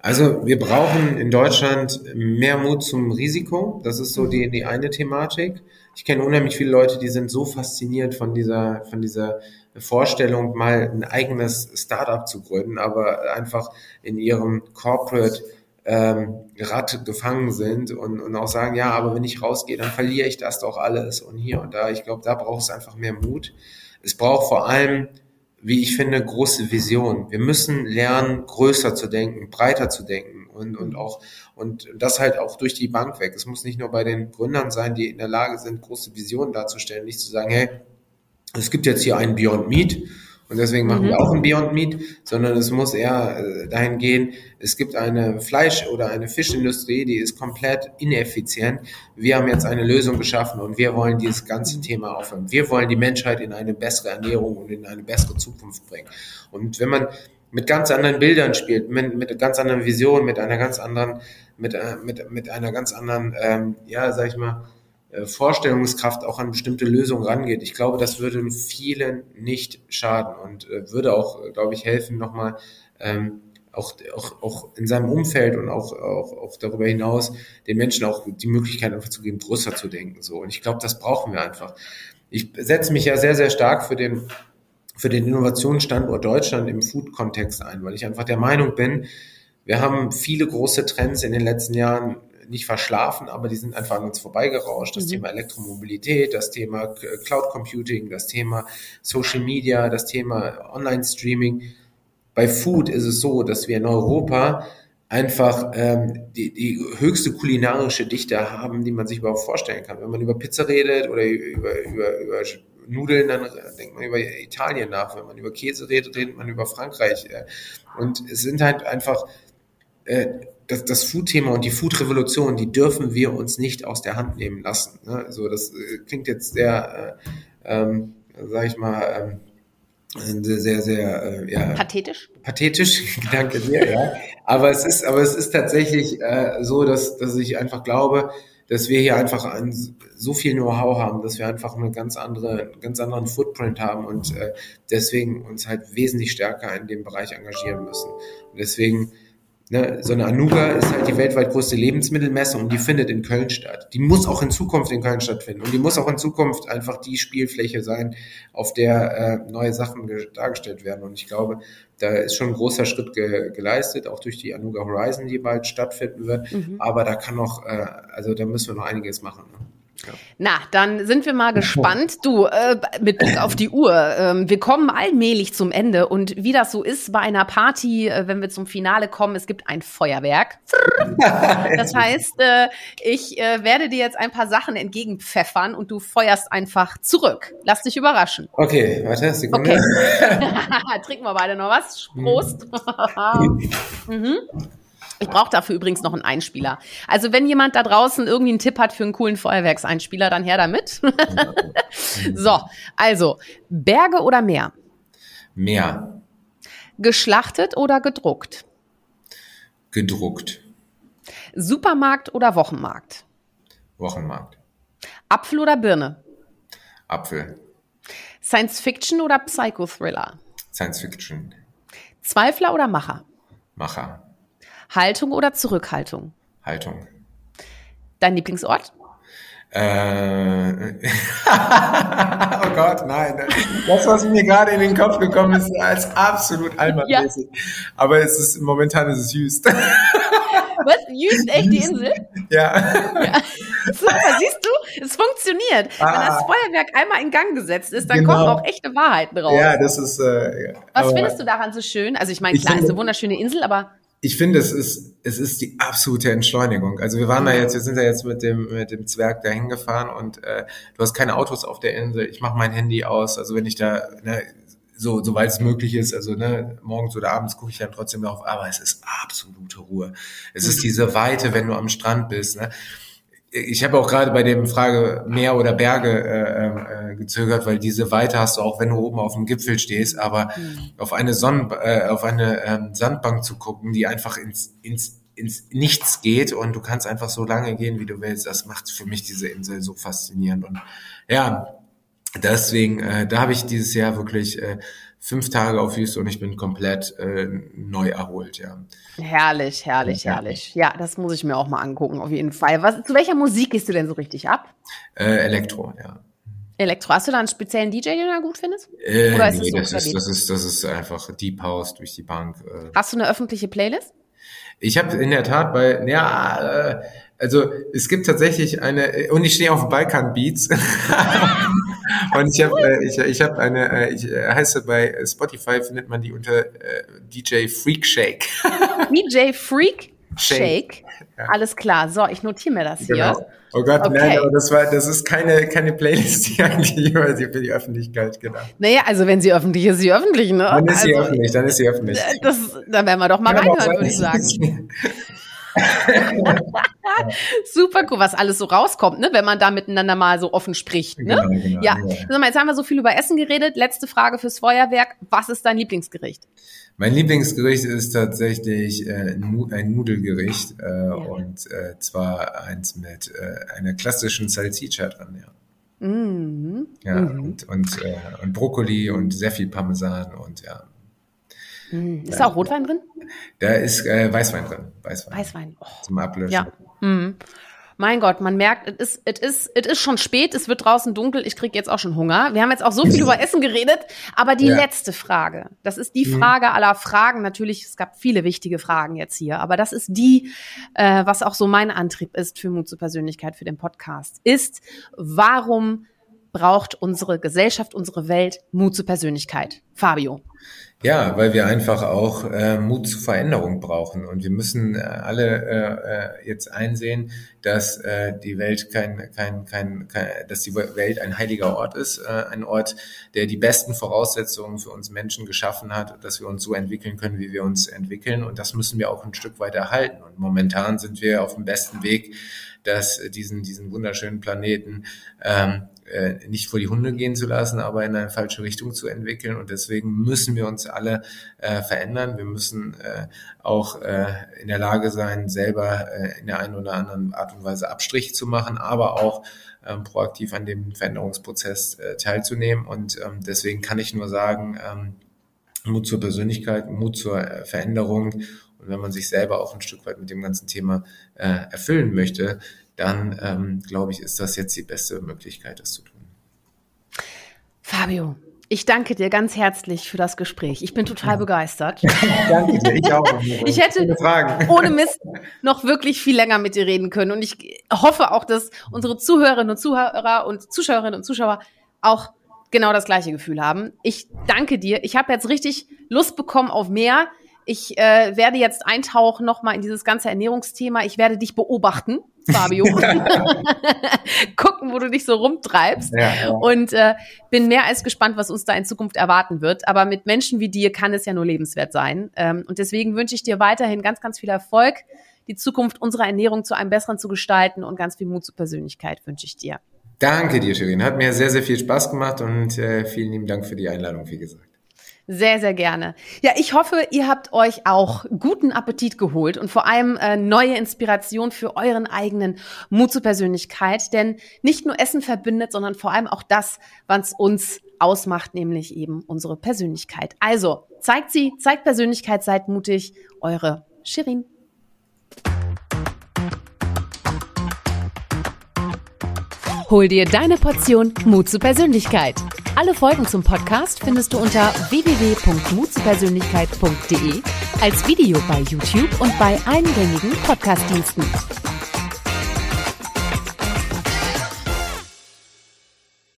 Also wir brauchen in Deutschland mehr Mut zum Risiko. Das ist so die, die eine Thematik. Ich kenne unheimlich viele Leute, die sind so fasziniert von dieser, von dieser Vorstellung, mal ein eigenes Startup zu gründen, aber einfach in ihrem Corporate ähm, Rad gefangen sind und, und auch sagen, ja, aber wenn ich rausgehe, dann verliere ich das doch alles und hier und da. Ich glaube, da braucht es einfach mehr Mut. Es braucht vor allem, wie ich finde, große Vision. Wir müssen lernen, größer zu denken, breiter zu denken und, und auch, und das halt auch durch die Bank weg. Es muss nicht nur bei den Gründern sein, die in der Lage sind, große Visionen darzustellen, nicht zu sagen, hey, es gibt jetzt hier einen Beyond Meat und deswegen machen mhm. wir auch ein Beyond Meat, sondern es muss eher äh, dahin gehen, es gibt eine Fleisch- oder eine Fischindustrie, die ist komplett ineffizient. Wir haben jetzt eine Lösung geschaffen und wir wollen dieses ganze Thema aufhören. Wir wollen die Menschheit in eine bessere Ernährung und in eine bessere Zukunft bringen. Und wenn man mit ganz anderen Bildern spielt, mit, mit ganz anderen Visionen, mit einer ganz anderen, mit, äh, mit, mit einer ganz anderen, ähm, ja, sag ich mal, Vorstellungskraft auch an bestimmte Lösungen rangeht. Ich glaube, das würde vielen nicht schaden und äh, würde auch, glaube ich, helfen, nochmal ähm, auch, auch, auch in seinem Umfeld und auch, auch, auch darüber hinaus den Menschen auch die Möglichkeit einfach zu geben, größer zu denken. So. Und ich glaube, das brauchen wir einfach. Ich setze mich ja sehr, sehr stark für den, für den Innovationsstandort Deutschland im Food-Kontext ein, weil ich einfach der Meinung bin, wir haben viele große Trends in den letzten Jahren nicht verschlafen, aber die sind einfach an uns vorbeigerauscht. Das mhm. Thema Elektromobilität, das Thema Cloud Computing, das Thema Social Media, das Thema Online-Streaming. Bei Food ist es so, dass wir in Europa einfach ähm, die, die höchste kulinarische Dichte haben, die man sich überhaupt vorstellen kann. Wenn man über Pizza redet oder über, über, über Nudeln, dann denkt man über Italien nach. Wenn man über Käse redet, redet man über Frankreich. Und es sind halt einfach äh, das, das Food-Thema und die Food-Revolution, die dürfen wir uns nicht aus der Hand nehmen lassen. Ne? Also das äh, klingt jetzt sehr, äh, ähm, sag ich mal, ähm, sehr, sehr, äh, ja, pathetisch. Pathetisch, danke dir, ja. Aber es ist, aber es ist tatsächlich äh, so, dass, dass ich einfach glaube, dass wir hier einfach ein, so viel Know-how haben, dass wir einfach eine ganz andere, einen ganz anderen Footprint haben und äh, deswegen uns halt wesentlich stärker in dem Bereich engagieren müssen. Und deswegen Ne, so eine Anuga ist halt die weltweit größte Lebensmittelmesse und die findet in Köln statt. Die muss auch in Zukunft in Köln stattfinden und die muss auch in Zukunft einfach die Spielfläche sein, auf der äh, neue Sachen dargestellt werden. Und ich glaube, da ist schon ein großer Schritt ge geleistet, auch durch die Anuga Horizon, die bald stattfinden wird. Mhm. Aber da kann noch, äh, also da müssen wir noch einiges machen. Ne? Na, dann sind wir mal gespannt. Du, äh, mit Blick auf die Uhr, ähm, wir kommen allmählich zum Ende und wie das so ist bei einer Party, äh, wenn wir zum Finale kommen, es gibt ein Feuerwerk. Das heißt, äh, ich äh, werde dir jetzt ein paar Sachen entgegenpfeffern und du feuerst einfach zurück. Lass dich überraschen. Okay, warte, Sekunde. Okay. Trinken wir beide noch was. Prost. mhm. Ich brauche dafür übrigens noch einen Einspieler. Also wenn jemand da draußen irgendwie einen Tipp hat für einen coolen Feuerwerkseinspieler, dann her damit. so, also Berge oder Meer? Meer. Geschlachtet oder gedruckt? Gedruckt. Supermarkt oder Wochenmarkt? Wochenmarkt. Apfel oder Birne? Apfel. Science Fiction oder Psychothriller? Science Fiction. Zweifler oder Macher? Macher. Haltung oder Zurückhaltung? Haltung. Dein Lieblingsort? Äh, oh Gott, nein. Das, was mir gerade in den Kopf gekommen ist, als absolut allmannmäßig. Ja. Aber es ist momentan ist es Jüst. Was? Jüst echt die Insel? Ja. ja. Super, siehst du? Es funktioniert. Ah. Wenn das Feuerwerk einmal in Gang gesetzt ist, dann genau. kommen auch echte Wahrheiten raus. Ja, das ist. Äh, Was findest du daran so schön? Also ich meine, klar, ich ist eine wunderschöne Insel, aber ich finde, es ist, es ist die absolute Entschleunigung. Also wir waren da jetzt, wir sind da jetzt mit dem, mit dem Zwerg da hingefahren und äh, du hast keine Autos auf der Insel. Ich mache mein Handy aus. Also wenn ich da, ne, so, soweit es möglich ist, also ne, morgens oder abends gucke ich dann trotzdem drauf, aber es ist absolute Ruhe. Es ist mhm. diese Weite, wenn du am Strand bist. Ne? Ich habe auch gerade bei dem Frage Meer oder Berge äh, ähm, äh, gezögert, weil diese Weite hast du auch, wenn du oben auf dem Gipfel stehst, aber mhm. auf eine Sonnen äh, auf eine ähm, Sandbank zu gucken, die einfach ins, ins ins Nichts geht und du kannst einfach so lange gehen, wie du willst. Das macht für mich diese Insel so faszinierend und ja, deswegen, äh, da habe ich dieses Jahr wirklich äh, fünf Tage auf Wüste und ich bin komplett äh, neu erholt, ja. Herrlich, herrlich, ja. herrlich. Ja, das muss ich mir auch mal angucken, auf jeden Fall. Was, zu welcher Musik gehst du denn so richtig ab? Äh, Elektro, ja. Elektro. Hast du da einen speziellen DJ, den du gut findest? Äh, Oder ist nee, das, so das, ist, das, ist, das ist einfach Deep House durch die Bank. Äh. Hast du eine öffentliche Playlist? Ich habe in der Tat bei, ja, äh, also es gibt tatsächlich eine, und ich stehe auf Balkan Beats. und ich habe äh, ich, ich hab eine, äh, ich äh, heiße bei Spotify, findet man die unter äh, DJ Freak Shake. DJ Freak Shake. Ja. Alles klar. So, ich notiere mir das hier. Genau. Oh Gott, okay. nein, aber das war, das ist keine, keine Playlist, die eigentlich über für die Öffentlichkeit gedacht. Naja, also wenn sie öffentlich ist, sie öffentlich, ne? Dann ist also, sie öffentlich, dann ist sie öffentlich. Das, dann werden wir doch mal reinhören, würde ich sagen. Super cool, was alles so rauskommt, ne, wenn man da miteinander mal so offen spricht. Ne? Genau, genau, ja. ja. Mal, jetzt haben wir so viel über Essen geredet. Letzte Frage fürs Feuerwerk. Was ist dein Lieblingsgericht? Mein Lieblingsgericht ist tatsächlich äh, ein Nudelgericht äh, ja. und äh, zwar eins mit äh, einer klassischen Salsiccia dran, ja. Mhm. Ja, mhm. und, und, äh, und Brokkoli und sehr viel Parmesan und ja, hm. Ist da auch Rotwein drin? Da ist äh, Weißwein drin. Weißwein. Weißwein. Oh. Zum Ablöschen. Ja. Mhm. Mein Gott, man merkt, es ist, es ist, es ist schon spät, es wird draußen dunkel, ich krieg jetzt auch schon Hunger. Wir haben jetzt auch so viel über Essen geredet, aber die ja. letzte Frage, das ist die mhm. Frage aller Fragen. Natürlich, es gab viele wichtige Fragen jetzt hier, aber das ist die, äh, was auch so mein Antrieb ist für Mut zur Persönlichkeit für den Podcast, ist, warum braucht unsere Gesellschaft, unsere Welt Mut zur Persönlichkeit? Fabio. Ja, weil wir einfach auch äh, Mut zur Veränderung brauchen und wir müssen äh, alle äh, äh, jetzt einsehen, dass äh, die Welt kein, kein, kein, kein, dass die Welt ein heiliger Ort ist, äh, ein Ort, der die besten Voraussetzungen für uns Menschen geschaffen hat, dass wir uns so entwickeln können, wie wir uns entwickeln und das müssen wir auch ein Stück weit erhalten. Und momentan sind wir auf dem besten Weg, dass diesen diesen wunderschönen Planeten ähm, äh, nicht vor die Hunde gehen zu lassen, aber in eine falsche Richtung zu entwickeln. Und deswegen müssen wir uns alle äh, verändern. Wir müssen äh, auch äh, in der Lage sein, selber äh, in der einen oder anderen Art und Weise Abstriche zu machen, aber auch ähm, proaktiv an dem Veränderungsprozess äh, teilzunehmen. Und ähm, deswegen kann ich nur sagen, ähm, Mut zur Persönlichkeit, Mut zur äh, Veränderung. Und wenn man sich selber auch ein Stück weit mit dem ganzen Thema äh, erfüllen möchte, dann ähm, glaube ich, ist das jetzt die beste Möglichkeit, das zu tun. Fabio, ich danke dir ganz herzlich für das Gespräch. Ich bin total begeistert. danke dir, ich auch. Ich hätte ohne Mist noch wirklich viel länger mit dir reden können. Und ich hoffe auch, dass unsere Zuhörerinnen und Zuhörer und Zuschauerinnen und Zuschauer auch genau das gleiche Gefühl haben. Ich danke dir. Ich habe jetzt richtig Lust bekommen auf mehr. Ich äh, werde jetzt eintauchen nochmal in dieses ganze Ernährungsthema. Ich werde dich beobachten, Fabio. Gucken, wo du dich so rumtreibst. Ja, ja. Und äh, bin mehr als gespannt, was uns da in Zukunft erwarten wird. Aber mit Menschen wie dir kann es ja nur lebenswert sein. Ähm, und deswegen wünsche ich dir weiterhin ganz, ganz viel Erfolg, die Zukunft unserer Ernährung zu einem besseren zu gestalten und ganz viel Mut zur Persönlichkeit wünsche ich dir. Danke dir, Shirin. Hat mir sehr, sehr viel Spaß gemacht und äh, vielen lieben Dank für die Einladung, wie gesagt. Sehr, sehr gerne. Ja, ich hoffe, ihr habt euch auch guten Appetit geholt und vor allem äh, neue Inspiration für euren eigenen Mut zur Persönlichkeit. Denn nicht nur Essen verbindet, sondern vor allem auch das, was uns ausmacht, nämlich eben unsere Persönlichkeit. Also zeigt sie, zeigt Persönlichkeit, seid mutig. Eure Shirin. Hol dir deine Portion Mut zur Persönlichkeit. Alle Folgen zum Podcast findest du unter www.mutzupersönlichkeit.de als Video bei YouTube und bei allen gängigen Podcastdiensten.